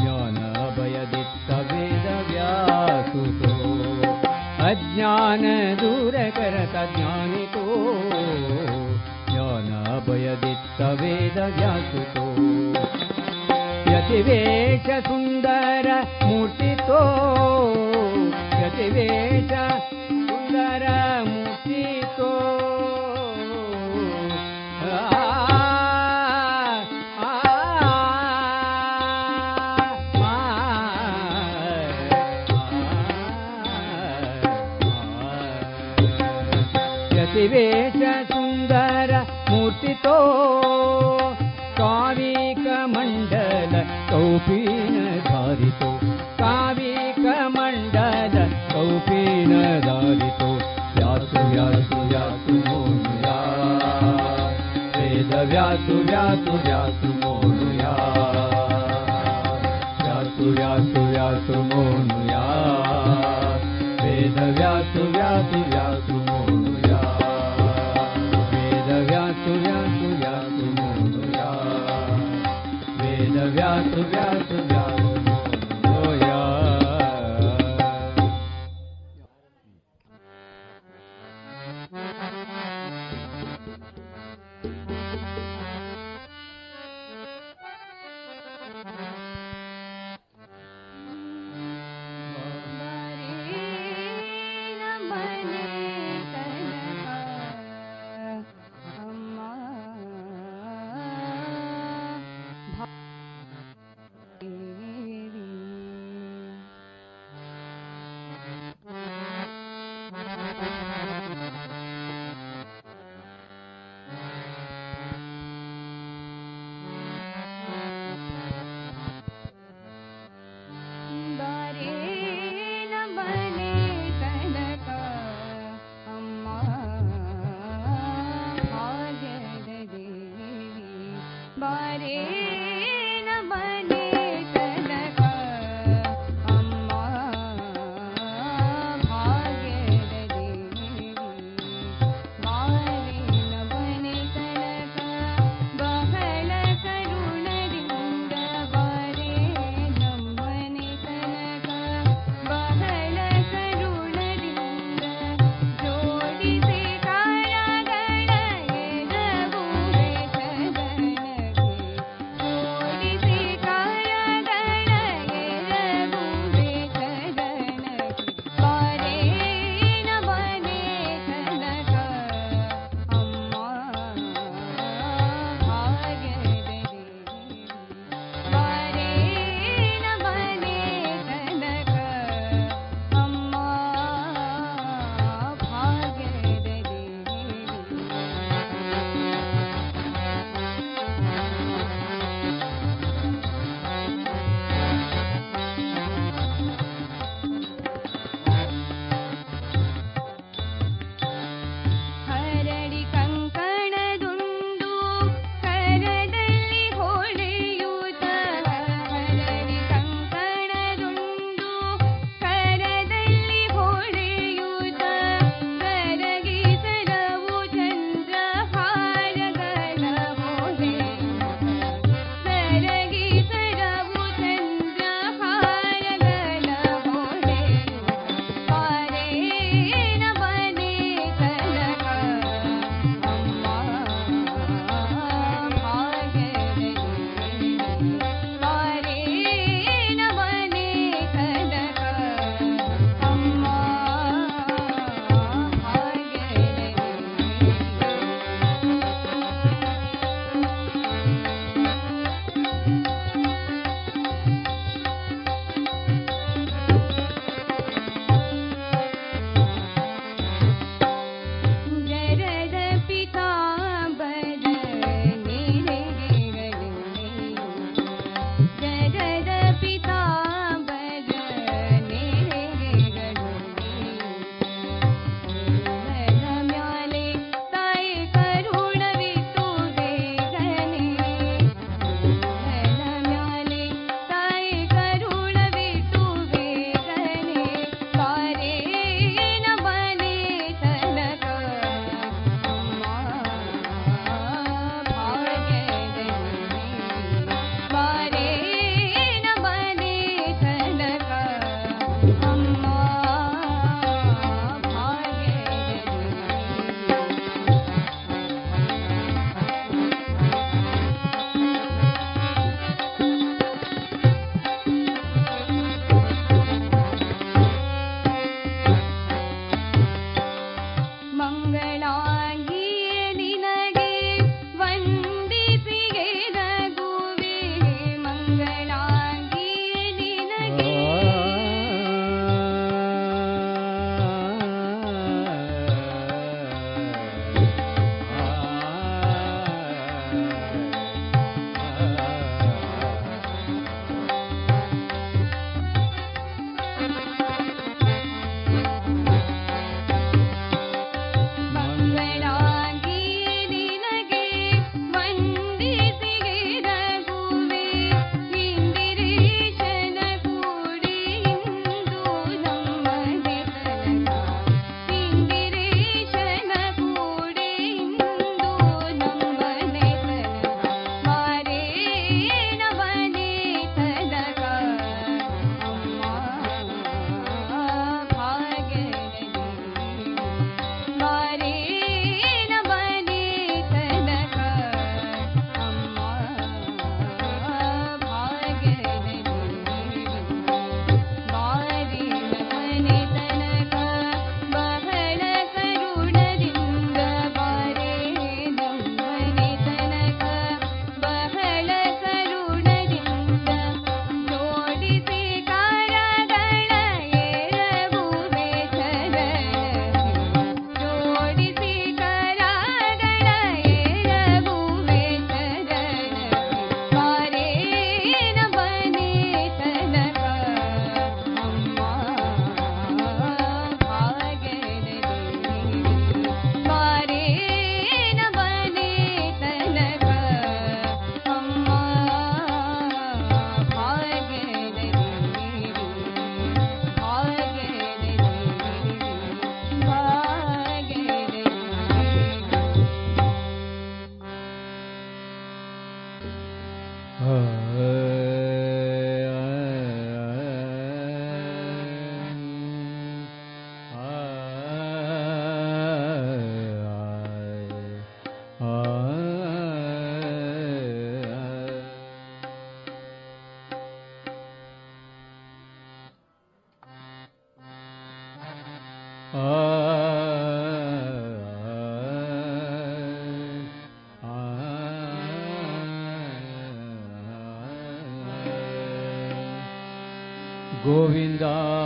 ज्ञान अवयदित्तवेद व्यासुतो। अज्ञानदूरकरत ज्ञानितो। ज्ञान अवयदित्तवेद ज्ञातु यतिवेक सुन्दर मूर्तितो। and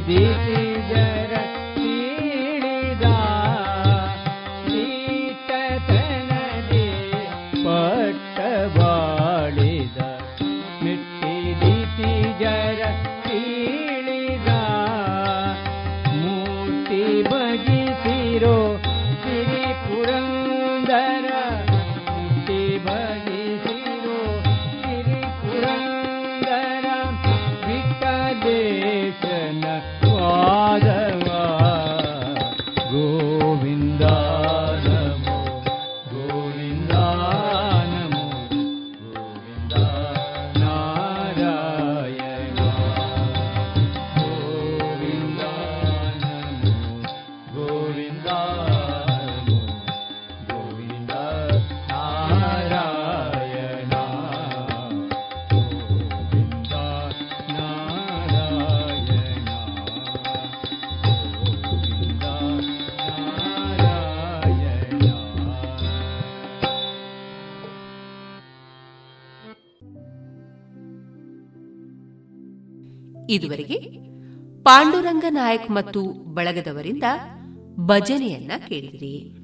Baby. ಪಾಂಡುರಂಗ ನಾಯಕ್ ಮತ್ತು ಬಳಗದವರಿಂದ ಭಜನೆಯನ್ನ ಕೇಳಿದಿರಿ.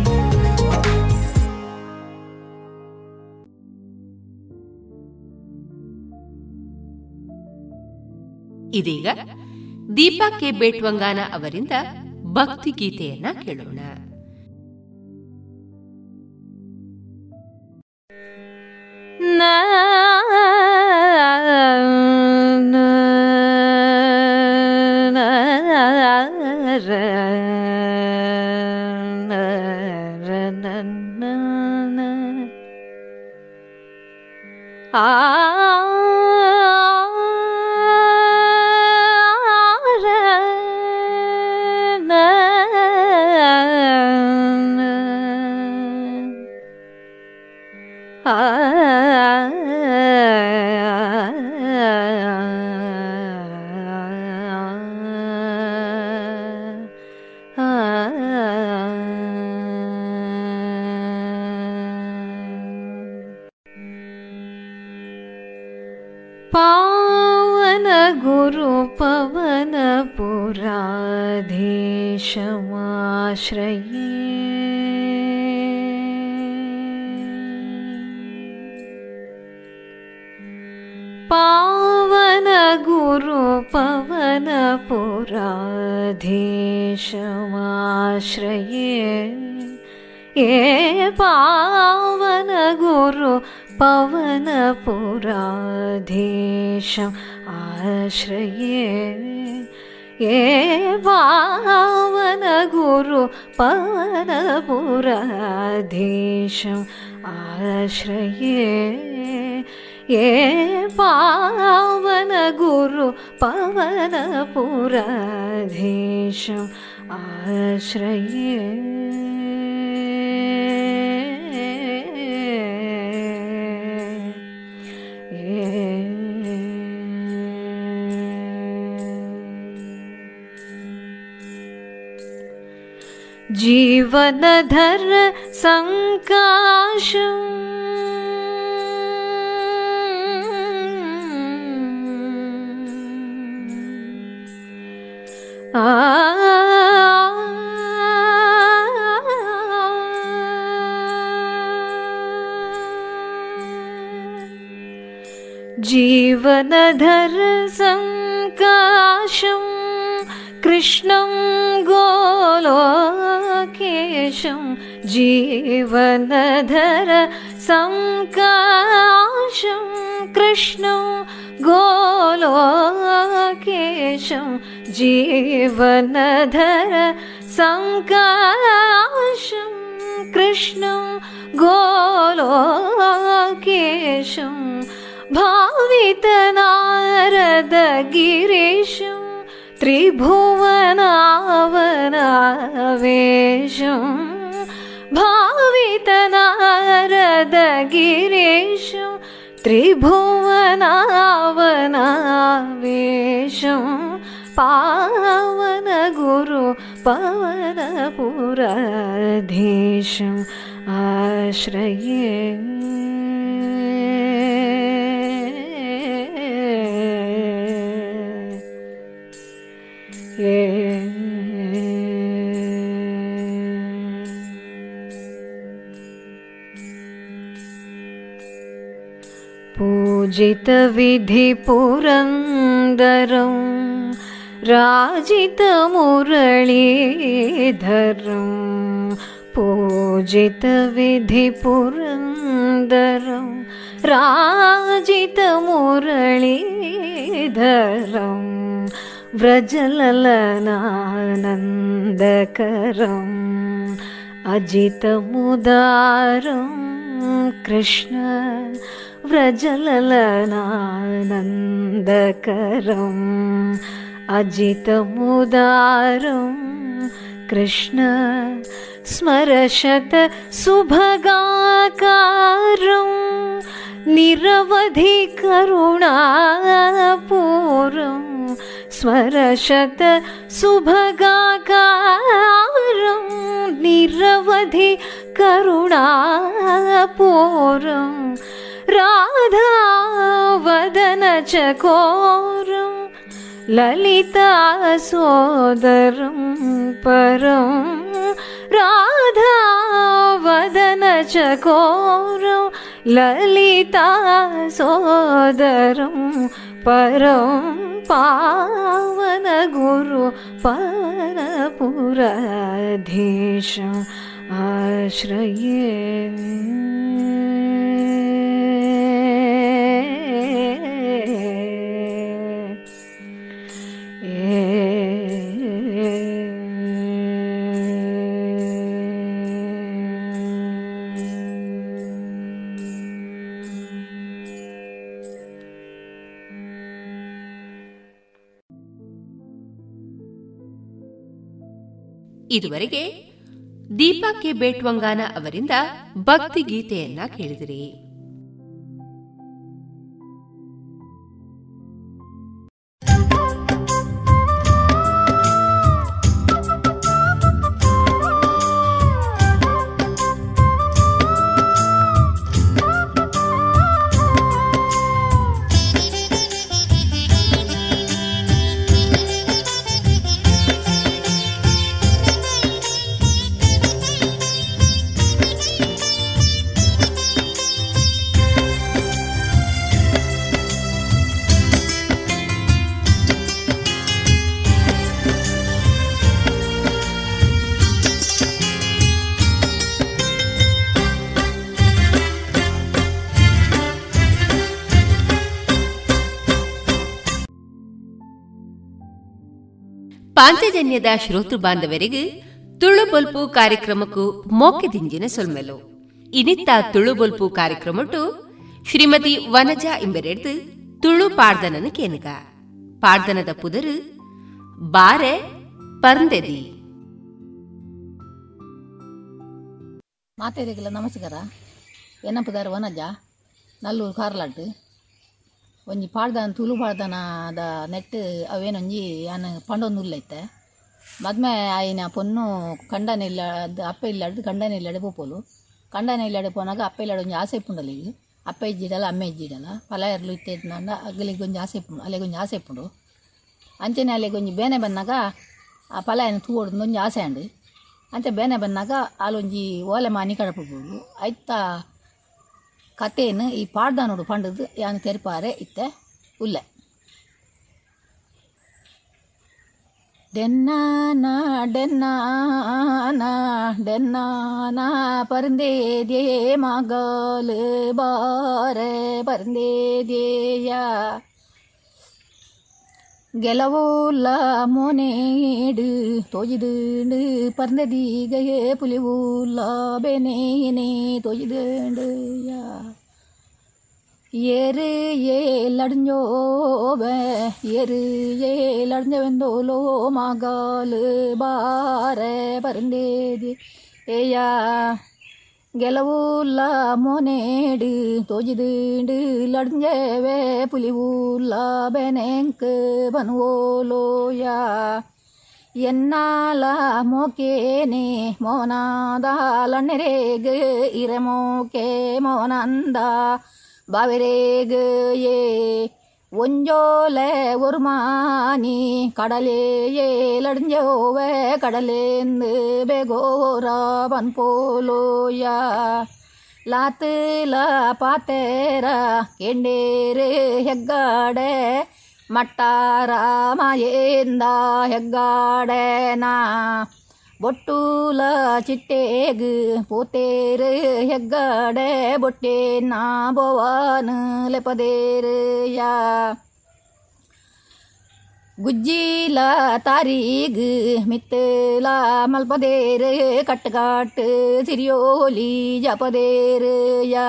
ಇದೀಗ ದೀಪಾ ಕೆ ಬೇಟ್ವಂಗಾನ ಅವರಿಂದ ಭಕ್ತಿ ಗೀತೆಯನ್ನ ಕೇಳೋಣ. ये पावन गुरु पवन आश्रये जीवनधर सङ्काशम् जीवनधर सङ्काशम् कृष्णं गोलोकेशं जीवनधर सङ्काशं कृष्णं गोलोकेशं जीवनधर सङ्काशं कृष्णं गोलोकेशं भावितनारदगिरीशं त्रिभुवनावनावेशं भावितनारदगिरीशं पावन पावनगुरु पवनपुरधीशम् आश्रये। पूजितविधिपुरन्दरम् राजितमुरलीधरं पूजितविधिपुरन्दरं राजितमुरलीधरं व्रजललनानन्दकरम् अजितमुदारम् कृष्ण व्रजललनानन्दकरम् अजितमुदारं कृष्ण स्मरशत सुभगाकारं निरवधि करुणापूरं स्मरशत सुभगाकारं निरवधि करुणापूरं राधा ललितासोदरं परं राधा वदन च कोरु ललिता सोदरं परं पावनगुरु परपुरधीश आश्रये। ಇದುವರೆಗೆ ದೀಪಕ್ಕೆ ಬೇಟ್ವಂಗಾನ ಅವರಿಂದ ಭಕ್ತಿ ಗೀತೆಯನ್ನ ಕೇಳಿದಿರಿ. ಪಾಂಚಜನ್ಯದ ಶ್ರೋತೃ ಬಾಂಧವರಿಗೆ ತುಳು ಬೊಲ್ಪು ಕಾರ್ಯಕ್ರಮಕ್ಕೂ ಮೋಕೆದಿಂಜಿನ ಸೊಲ್ಮೆಲು. ಇನಿತ್ತ ತುಳು ಬೊಲ್ಪು ಕಾರ್ಯಕ್ರಮ ಶ್ರೀಮತಿ ವನಜಾ ಇಂಬೆರೆಡ್ದು ತುಳು ಪಾಡ್ದನನ ಕೇನುಗ. ಪಾರ್ದನದ ಪುದರು ಬಾರೆ ಪರ್ಂದೆದಿ. ಮಾತೇರಿಗೆಲ್ಲ ನಮಸ್ಕಾರ. ಏನಪ್ಪದಾರ ವನಜಾ? ನಲ್ಲೂರು ಕಾರ್ಲಾಟ್. ಒಂಜಿ ಪಾಡ್ದಾನ ತುಳು ಅದ ನೆಟ್ ಅವೇನೊಂಜಿ ಅನ್ನ ಪಂಡೊಂದು ಉಲ್ಲೈತೆ ಮದ್ಮೆ ಆಯಿನ ಪೊನ್ನು ಕಂಡನ ಇಲ್ಲ ಅಪ್ಪ ಇಲ್ಲಾಡ್ ಕಂಡನ ಇಲ್ಲಾಡೆ ಪೋಪೋಲು ಕಂಡನ ಇಲ್ಲಾಡೆ ಪೋನಾಗ ಅಪ್ಪ ಇಲ್ಲಾಡೆ ಒಂಜಿ ಆಸೆ ಪುಂಡಲ್ಲ ಈಗ ಅಪ್ಪ ಇಜ್ಜಿಡಲ್ಲ, ಅಮ್ಮ ಇಜ್ಜಿಡಲ್ಲ. ಪಲ ಇತ್ತೆ ಇತ್ತೇದ್ನಂದ ಅಗ್ಲಿಗೆ ಒಂಜಿ ಆಸೆ ಪುಂಡು, ಅಲ್ಲಿಗೆ ಒಂಜಿ ಆಸೆ ಪುಂಡು. ಅಂಚನೆ ಅಲ್ಲಿಗೆ ಒಂಜಿ ಬೇನೆ ಬಂದಾಗ ಆ ಪಲ ಏನು ತೂವಡ್ದು ಒಂಜಿ ಆಸೆ ಅಂಡು. ಅಂಚೆ ಬೇನೆ ಬಂದಾಗ ಅಲ್ಲೊಂಜಿ ಓಲೆ ಮಾನಿ ಕಡಪಬಹುದು ಐತ ಕಥೆಯನ್ನು ಈ ಪಾಡ್ದಾನೋಡು ಪಂಡದು ಯಾನು ತೆರಪಾರೆ ಇತ್ತೆ ಉಲ್ಲೆ ಡೆನ್ನಾನ ಡೆನ್ನಾನ ಡೆನ್ನಾನ ಪರಂದೇದ್ಯೇ ಮಗಲು ಬಾರೆ ಪರಂದೇದ್ಯೇಯ ಗೆಲವೋಲ್ಲ ಮೋನೇಡು ತೋಜಿದುಂಡು ಪರ್ನದಿಗಯೇ ಪುಲಿವೂಲ್ಲ ಬೆನೇನೆ ತೋಜಿದುಂಡು ಯಾ ஏறு ஏலடிஞ்சோவ ஏறு ஏலடிஞ்சவெந்தோலோ மகாலு பார பருந்தேதி ஏயா ಗೆಲವುಲ್ಲ ಮೊನೇಡು ತೋಜಿದಿಂಡು ಲಡ್ಂಜೇವೆ ಪುಲಿವುಲ್ಲ ಬೆನೆಂಕ್ ಬನುವೋಲೋಯ ಎನ್ನಾಲ ಮೋಕೇನೆ ಮೋನಾದ ಲಣ್ಣೆರೇಗ ಇರಮೋಕೆ ಮೋನಂದ ಬಾವಿರೇಗ ಏ ஒஞ்சோல ஒரு மானி கடலே ஏலடிஞ்சோவ கடலேந்து பேகோராபன் போலோயா லாத்துல பாத்தேர கேண்டேரு ஹெக்காடே மட்டாராம ஏந்தா ஹெக்காடேனா. ಬೊಟ್ಟೂಲ ಚಿಟ್ಟೇಗ್ ಪೋತೇರು ಹೆಗ್ಗಡೆ ಬೊಟ್ಟೆ ನಾ ಬೋವಾನ ಲೆಪದೇರು ಯಾ ಗುಜ್ಜಿಲ ತಾರೀಗ್ ಮಿತ್ತಲ ಮಲ್ಪದೇರ್ ಕಟ್ಟಗಾಟ್ ಸಿರಿಯೋಲಿ ಜಪದೇರ್ ಯಾ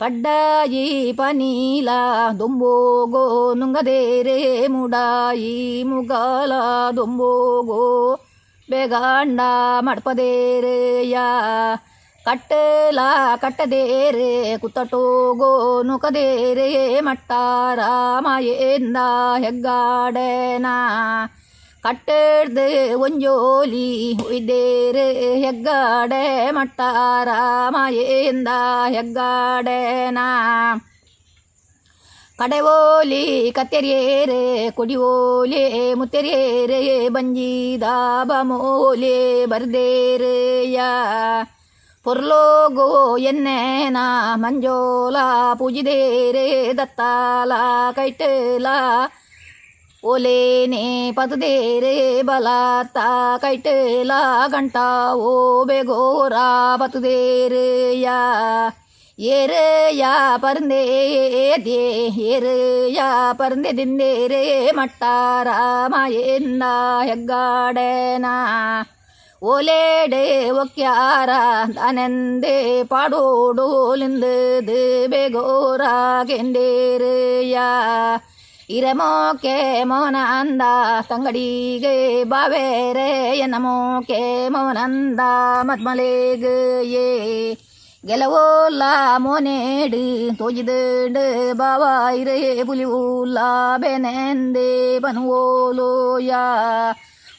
ಪಡ್ಡಾಯಿ ಪನೀಲ ದೊಂಬೋಗೋ ನುಂಗದೇರೆ ಮುಡಾಯಿ ಮುಗಾಲ ದೊಂಬೋಗೋ ಬೇಗಾಂಡ ಮಡ್ಪದೇರೆಯ ಕಟ್ಟಲ ಕಟ್ಟದೇರೆ ಕುತ್ತಟೋಗೋ ನುಕದೇರೆ ಮಟ್ಟಾರ ಮಾಯೇಂದ ಹೆಗ್ಗಾಡೇನ. ಕಟ್ಟಡ್ದೆ ಒಂಜೋಲಿ ಹುಯ್ದೇರೆ, ಹೆಗ್ಗಾಡೆ ಮಟ್ಟಾರ ಮಾಯೇಂದ ಹೆಗ್ಗಾಡೆನ. ಕಡೆವೋಲಿ ಕತ್ತೆರಿಯೇರೆ ಕೊಡಿವೋಲೆ ಮುತ್ತೆರಿಯೇರೆ ಬಂಜಿದ ಬಮೋಲೆ ಬರ್ದೇರೆಯ ಪೊರ್ಲೋಗೋ ಎನ್ನೇನ ಮಂಜೋಲ ಪೂಜಿದೇರೆ ದತ್ತಾಲ ಕೈಟಲ ಓಲೇನೆ ಪತದೇರೆ ಬಲಾತ ಕೈಟಲ ಗಂಟ ಓ ಬೇಗೋರ ಪತದೇರೆಯ ಏರೆಯ ಪರಂದೆ ದೇ ಏರೆಯ ಪರಂದೆ ದಿಂದೇರೆ ಮಟ್ಟಾರ ಮಾಯೇಂದ ಹೆಗ್ಗಾಡೆನ ಓಲೇಡೆ ಒಕ್ಯಾರ ದನೆಂದೆ ಪಾಡೋಡೋಲಿಂದದು ಬೇಗೋರ ಕೆಂಡೇರೆಯ ಇರಮೋಕೆ ಮೌನಂದ ತಂಗಡಿಗೆ ಬಾವೇರೆ ಎನ್ನಮೋಕೆ ಮೌನಂದ ಮದ್ಮಲೆಗೆ ಗೆಲವೋಲ್ಲ ಮೋನೇಡು ತೋಜಿದಡು ಬಾವಾಯಿರೆ ಪುಲಿವೂಲ ಬೆನೆಂದೆ ಬನುವೋಲೋಯ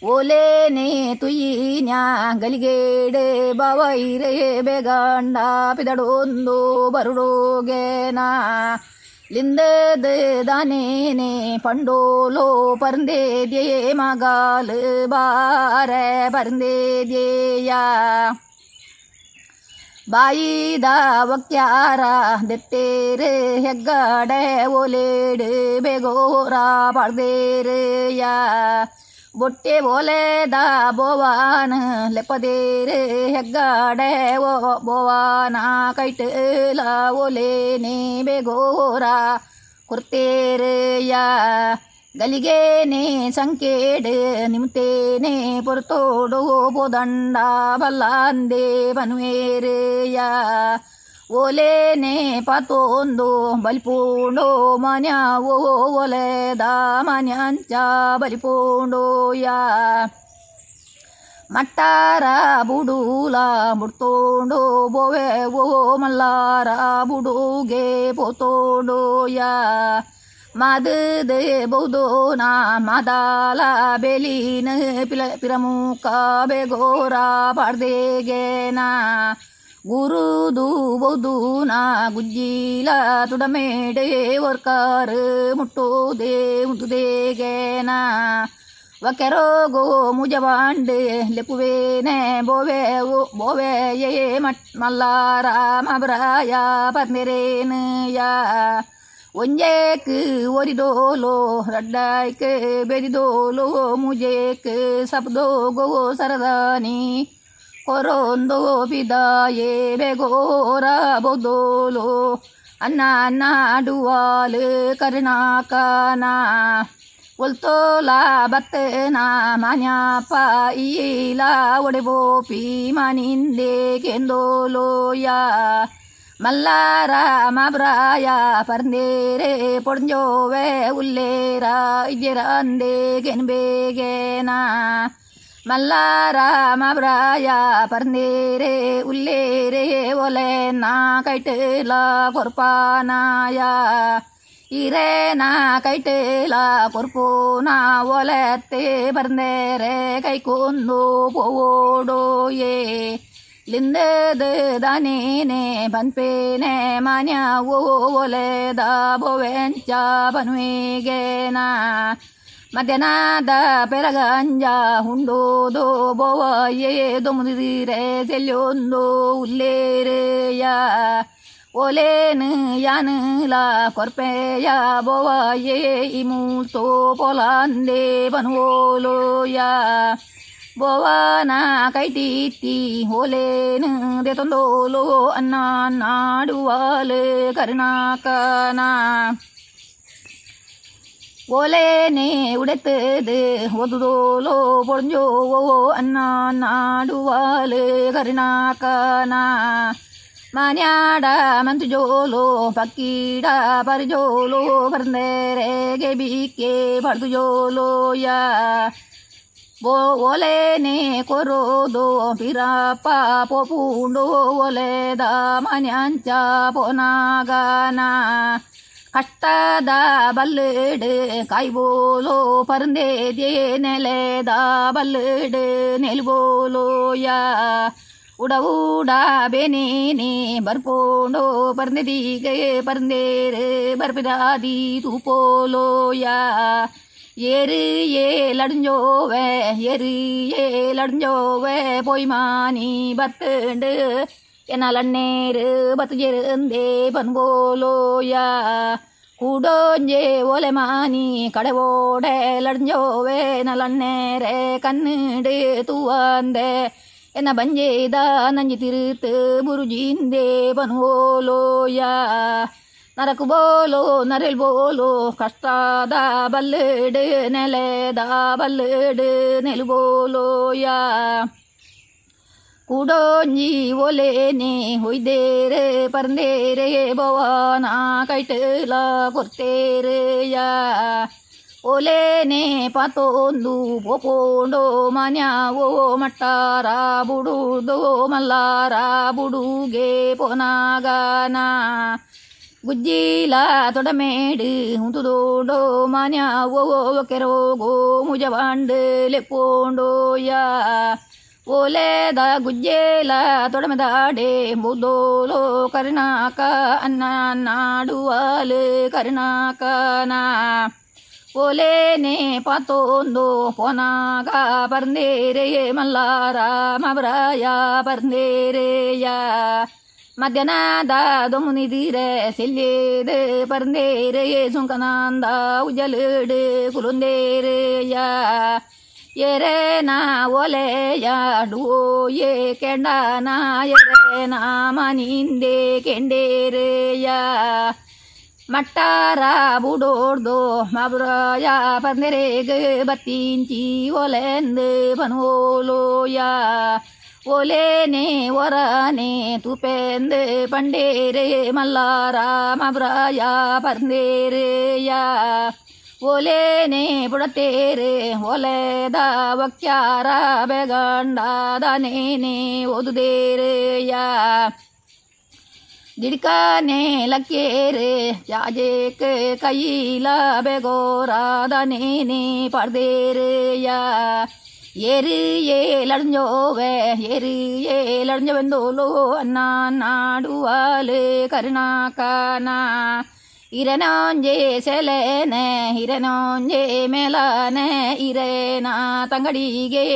ಓಲೇನೆ ತುಯ್ಯಿನ್ಯಾ ಗಲಿಗೇಡೆ ಬಾವಾಯಿರೆ ಬೇಗಾಂಡ ಪಿದಡೊಂದು ಬರುಡೋಗೆನಾ ಲಿಂದದ ದಾನೇನೆ ಪಂಡೋಲೋ ಪರಂದೇದ್ಯೆ ಮಗಾಲು ಬಾರೆ ಪರಂದೇದ್ಯೆಯ ಬಾಯಿದ ಒಕ್ಯಾರ ದೆತ್ತೇರೆ ಹೆಗ್ಗಾಡೆ ಓಲೇಡು ಬೇಗೋರ ಪಡ್ದೇರೆಯ ಬೊಟ್ಟೆ ಓಲೆದ ಬೋವಾನ ಲೆಪ್ಪದೇರೆ ಹೆಗ್ಗಾಡೆ ಓ ಬೋವಾನ ಕೈಟಲ ಓಲೇನೆ ಬೇಗೋರ ಕುರ್ತೇರೆಯ ಗಲಿಗೇನೆ ಸಂಕೇಡ್ ನಿಮ್ತೇನೆ ಪೊರ್ತೋಡು ಬೋದಂಡ ಬಲ್ಲಾಂದೆ ಬನ್ವೇರೆಯ ಓಲೇನೆ ಪಾತೋಂದು ಬಲಿಪೂಂಡೋ ಮನ್ಯಾವೋ ಒಲೆದ ಮನ್ಯಾಂಚ ಬಲಿಪೂಂಡೋಯ ಮಟ್ಟಾರ ಬುಡೂಲ ಮುಡ್ತೋಂಡೋ ಬೋವೆ ಓ ಮಲ್ಲಾರ ಬುಡುಗೆ ಪೋತೋಂಡೋಯ ಮಾದದೆ ಬೌದೋನ ಮಾದಾಲ ಬೆಲಿನ ಪಿಲ ಪಿರಮುಖ ಬೇಗೋರ ಪಾಡ್ದೇಗೆನಾ ಗುರುದು ಬೌದೂನ ಗುಜ್ಜಿಲ ತುಡಮೇಡೆ ವರ್ಕಾರ ಮುಟ್ಟೋದೆ ಮುಟ್ಟುದೇಗೆನಾ ವಕೆರೋಗೋ ಮುಜವಾಂಡೆ ಲೆಪುವೇನೆ ಬೋವೆ ಓ ಬೋವೆ ಯೇ ಮಟ್ ಮಲ್ಲಾರ ಮಬ್ರಾಯ ಪರ್ನೆರೇನಯ ಒಂಜೇಕ್ ಒರಿದೋಲೋ ರಡ್ಡಾಯ್ಕ್ ಬೆರಿದೋಲೋ ಮುಜೇಕ್ ಸಬ್ದೋಗೋ ಸರದಾನಿ ಕೊರೊಂದೋ ಬಿದಾಯೇ ಬೆಗೋರ ಬೊದೋಲೋ ಅನ್ನ ನಾಡುವಾಲು ಕರ್ನಾಕನ ಒಲ್ತೋಲ ಬತ್ತನ ಮಾನ್ಯಪ್ಪ ಈಲ ಒಡೆಬೋಪಿ ಮನಿಂದೆ ಕೆಂದೋಲೋಯ மல்லாராமராயா பரந்தேரே பொடிஞ்சோவே உள்ளேரா இஜிராந்தே கென்பேகேனா. மல்லாராமராயா பரந்தேரே உள்ளேரே ஒலேனா கைட்டுலா பொறுப்பானாயா இரேனா கைட்டுலா பொறுப்போனா ஒலத்தே பரந்தேரே கை கொந்தோ போவோடோயே. ಪೋಡೋಯೇ ಲಿಂದದ ದಾನೇನೆ ಬನ್ಪೇನೆ ಮಾನ್ಯಾವೋ ಒಲೆದ ಬೊವೆಂಚ ಬನ್ವೇಗೆನಾ ಮಧ್ಯಾಹ್ನದ ಪೆರಗಂಜ ಹುಂಡೋದು ಬೋವಯೇ ದೊಮುದಿರೆ ಸೆಲ್ಲೊಂದು ಉಲ್ಲೇರೆಯ ಓಲೇನು ಯಾನುಲ ಕೊರ್ಪೆಯ ಬೋವಯೇ ಇಮೂತೋ ಪೊಲಾಂದೆ ಬನ್ವೋಲೋಯ ಬೋವನ ಕೈತೀತಿ ಓಲೇನು ದೆ ತೊಂದೋಲೋ ಅನ್ನ ನಾಡುವಾಲೆ ಕರುಣಾಕನ ಓಲೇನೆ ಉಡೆತದು ಒದುದೋಲೋ ಪೊಂಜೋ ಅನ್ನ ನಾಡುವಾಲು ಕರುಣಾಕನ ಮನ್ಯಾಡ ಮಂತು ಜೋಲೋ ಪಕ್ಕೀಡ ಪರಿಜೋಲೋ ಪರಂದೇರೆಗೆ ಬಿಕ್ಕೆ ಪಡ್ದು ಜೋಲೋಯ ಬೋ ಒಲೆನೆ ಕೊರೋದು ಪಿರಪ್ಪ ಪೋಪುಂಡು ಒಲೆದ ಮನ್ಯಾಂಚ ಪೋನಾಗನ ಕಷ್ಟದ ಬಲ್ಲಡು ಕೈಬೋಲೋ ಪರಂದೇದ್ಯೆ ನೆಲೆದ ಬಲ್ಲಡು ನೆಲ್ಬೋಲೋಯ ಉಡವುಡ ಬೇನೇನೆ ಬರ್ಪೋಂಡೋ ಪರಂದಿಗೆ ಪರಂದೇರು ಬರ್ಪಿದಾದಿ ತೂಪೋಲೋಯ எரு ஏலடுஞ்சோவ எரு ஏலடுஞ்சோவ பொய்மானி பத்துண்டு എന്നാൽ അന്നേര് പത്ത് ചേരുന്നേ പൻകോലോയാ കൂടോഞ്ചേ ഓലെ മാനി കടവോടെ ലടഞ്ഞോവേ നല്ലന്നേരെ കണ്ണിട് തൂവാന്തേ എന്ന പഞ്ചേതാ നഞ്ചി തിരുത്ത് മുരുജീന്തേ പൻകോലോയാ ನರಕು ಬೋಲು ನರಿಲ್ ಬೋಲು ಕಷ್ಟದ ಬಲ್ಲಡು ನೆಲೆದ ಬಲ್ಲಡು ನೆಲುಬೋಲೋಯ ಕೂಡೋಂಜಿ ಒಲೇನೆ ಹೊಯ್ದೇರೆ ಪರಂದೇರೆ ಭವಾನ ಕೈಟಲ ಕೊರ್ತೇರೆಯ ಒಲೇನೆ ಪಾತೊಂದು ಪೋಪೋಂಡೋ ಮನ್ಯಾವೋ ಮಟ್ಟಾರ ಬುಡುದೋ ಮಲ್ಲಾರ ಬುಡುಗೆ ಪೊನಾಗನ ಗುಜ್ಜಿಲ ತೊಡಮೇಡು ಹುಂತುದೋಡೋ ಮಾನ್ಯಾವೋ ಕೆರೋಗೋ ಮುಜವಾಂಡು ಲೆಪ್ಪೋಂಡೋಯ ಓಲೇದ ಗುಜ್ಜೇಲ ತೊಡಮೆದಾಡೆ ಬುದೋಲೋ ಕರ್ನಾಕ ಅನ್ನ ನಾಡುವಾಲು ಕರ್ನಾಕನ ಓಲೇನೆ ಪಾತೊಂದು ಪೊನಾಗ மத்தியநாதாது முனிதீர செல்லேடு பருந்தேரு சுங்கநாந்தா உஜலேடு குலுந்தேரு யா எரே நா ஒலே யாடுவோ ஏ கெண்டா நா எரே நாம நீந்தே கெண்டேரு யா மட்டாரா புடோர்தோ மபுராயா பந்திரேகு பத்தீஞ்சி ஒலேந்து பனோலோயா ಒಲೇನೆ ಒರನೆ ತುಪೆಂದು ಪಂಡೇರೆ ಮಲ್ಲಾರ ಮಬ್ರಯ ಪಂದೇರೆಯ ಒಲೇನೆ ಬುಡತೇರೆ ಒಲೆದ ವಕ್ಯಾರ ಬೆಗಂಡದನೇನೆ ಓದುದೇರೆಯ ದಿಡ್ಕನೆ ಲಕ್ಕೇರೆ ಜಾಜೇಕ್ ಕೈಲ ಬೆಗೋರಾದನೇನೆ ಪಡ್ದೇರೆಯ ஏறு ஏலஞ்சோவே ஏறு ஏலஞ்ச வெந்தோலோ அண்ணா நாடுவாலு கருணா கானா இரனோஞ்சே செலன இரனோஞ்சே மேலான இரேனா தங்கடிகே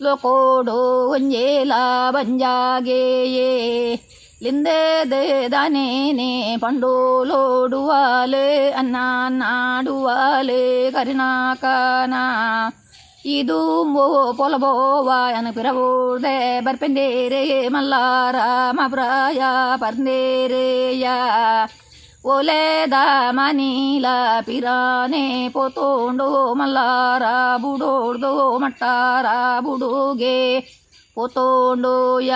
லோகோடோ ஒஞ்சே லாபஞ்சாகேயே லிந்தேதானேனே பண்டோலோடுவாலு அண்ணா நாடுவாலு கருணா கானா ಮೋ ಪೊಲಬೋವ ಅನ ಪಿರಬೋದೆ ಬರ್ಪೆಂದೇರೆ ಮಲ್ಲಾರ ಮಬ್ರಾಯ ಪರ್ಂದೇರೆಯ ಒಲೆದ ಮನೀಲ ಪಿರಾನೆ ಪೋತೋಂಡು ಮಲ್ಲಾರ ಬುಡೋಡ್ದು ಮಟ್ಟಾರ ಬುಡುಗೆ ಪೋತೋಂಡೋಯ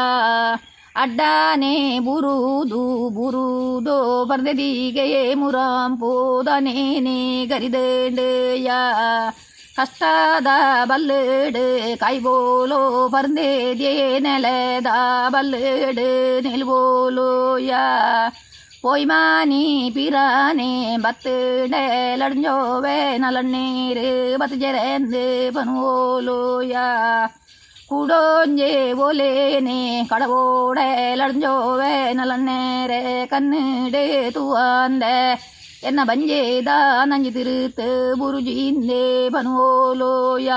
ಅಡ್ಡಾನೆ ಬುರುದು ಬುರುದೋ ಬರ್ದೆದಿಗೆ ಮುರಾಂಪೋದನೇನೆ ಗರಿದಂಡೆಯ ಕಷ್ಟದ ಬಲ್ಲಡು ಕೈಬೋಲೋ ಪರ್ದೇದ್ಯೆ ನೆಲೆದ ಬಲ್ಲಡು ನಿಲ್ಬೋಲೋಯ பொய்மானி பிரானே பத்துடே லடிஞ்சோவே நலநீரு பத்து ஜெரந்து பனுவோலோயா கூடோஞ்சே ஓலேனே கடவோட லடிஞ்சோவே நலநேரே கண்ணுடே தூவாந்த ಎನ್ನ ಬಂಜೇದ ನಂಜಿ ತಿರುತ್ ಬುರುಜಿಂದೆ ಬನೋಲೋಯ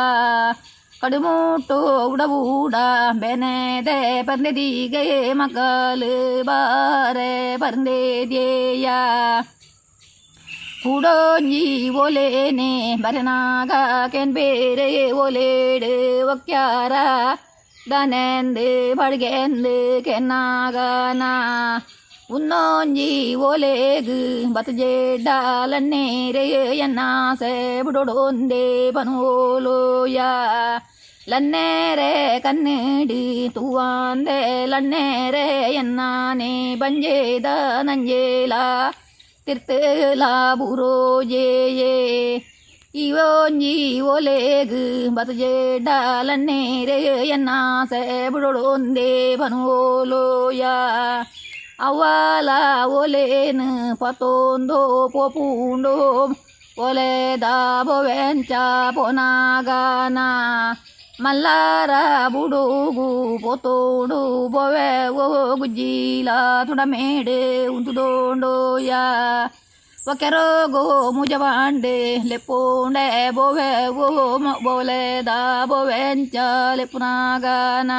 ಕಡುಮೂಟು ಉಡಬೂಡ ಬೆನೆದೆ ಪಂದೆದೀಗೆ ಮಕ್ಕಳು ಬಾರೆ ಪಂದೆದೇಯ ಕೂಡೋಂಜಿ ಒಲೇನೆ ಬರನಾಗ ಕೆನ್ ಬೇರೆ ಒಲೇಡು ಒಕ್ಕ್ಯಾರ ದನೆಂದು ಬಡ್ಗೆಂದು ಕೆನ್ನಾಗನಾ உன்னோஞ்சி ஓலேகு பத்துஜேடாலன்னேரையன்னா சேபுடோந்தே பனுவோலோயா லன்னேரே கண்ணேடு தூவாந்தே லன்னேரே என்னானே பஞ்சேத நஞ்சேலா திருத்தேலா புரோஜேயே இவோஞ்சி ஓலேகு பத்துஜேடாலன்னேரையன்னா சேபுடோந்தே பனுவோலோயா ಅವಲ ಒಲೆನ್ ಪತೊಂದೋ ಪೋಪುಂಡೋ ಒಲೆದ ಬೊವೆಂಚ ಪೊನಾಗನ ಮಲ್ಲಾರ ಬುಡುಗು ಪೊತೋಡು ಬೊವೆ ಓ ಗುಜ್ಜಿಲ ತುಡಮೇಡೆ ಉಂತುದೋಂಡೋಯ ಒಕೆರೋಗೋ ಮುಜವಾಂಡೆ ಲೆಪ್ಪೋಂಡೆ ಬೊವೆ ಓ ಬೊಲೆದ ಬೊವೆಂಚ ಲೆಪ್ಪುನಾಗನ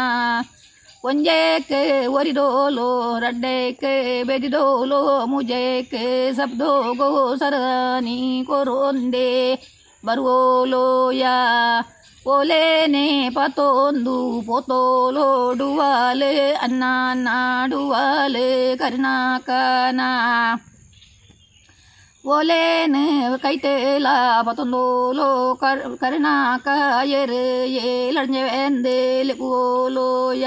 ಒಂಜೇಕೆ ಒರಿದೋಲೋ ರಡ್ಡೇಕೆ ಬೆದಿದೋಲೋ ಮುಜೇಕೆ ಸಬ್ದೋಗೋ ಸರನಿ ಕೊರೊಂದೆ ಬರುವೋಲೋಯ ಓಲೇನೆ ಪತೊಂದು ಪೊತೋಲೋಡುವಾಲೆ ಅನ್ನ ನಾಡುವಾಲೆ ಕರ್ನಾಕನ ಓಲೇನೆ ಕೈತೇಲ ಪತೊಂದೋಲೋ ಕರ್ ಕರ್ನಾಕ ಎರೆ ಏಲಂಜೆಂದೆ ಲೆಪೋಲೋಯ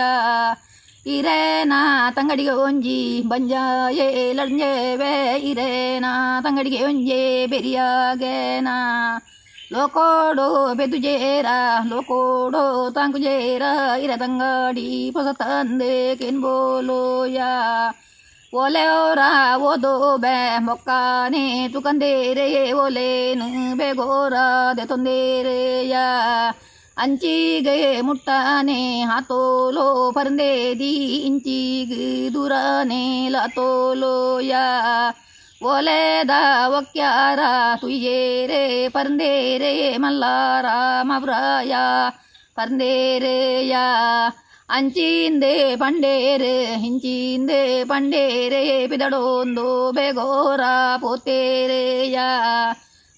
ಇರೇನ ತಂಗಡಿಗೆ ಒಂಜಿ ಬಂಜ ಏಲಂಜೆವೆ ಇರೇನ ತಂಗಡಿಗೆ ಒಂಜೆ ಬೆರಿಯಾಗೇನ ಲೋಕೋಡೋ ಬೆದುಜೇರ ಲೋಕೋಡೋ ತಾಂಕುಜೇರ ಇರ ತಂಗಾಡಿ ಹೊಸ ತಂದೆ ಕೆನ್ಬೋಲೋಯ ಒಲೆಯೋರ ಓದೋ ಬೆ ಮೊಕ್ಕಾನೆ ತುಕಂದೇರೆ ಒಲೇನು ಬೇಗೋರ ದೆ ತೊಂದೇರೆಯ ಅಂಚಿಗೆ ಮುಟ್ಟಾನೆ ಹಾತೋಲೋ ಪರಂದೇದಿ ಇಂಚಿಗೆ ದೂರನೆ ಲಾತೋಲೋಯ ಒಲೆದ ಒಕ್ಯಾರ ತುಯ್ಯೇರೆ ಪರಂದೇರೆ ಮಲ್ಲಾರ ಮವ್ರಾಯ ಪರಂದೇರೆಯ ಅಂಚಿಂದೆ ಪಂಡೇರೆ ಹಿಂಚಿಂದೆ ಪಂಡೇರೆ ಪಿದಡೊಂದು ಬೇಗೋರ ಪೋತೇರೆಯ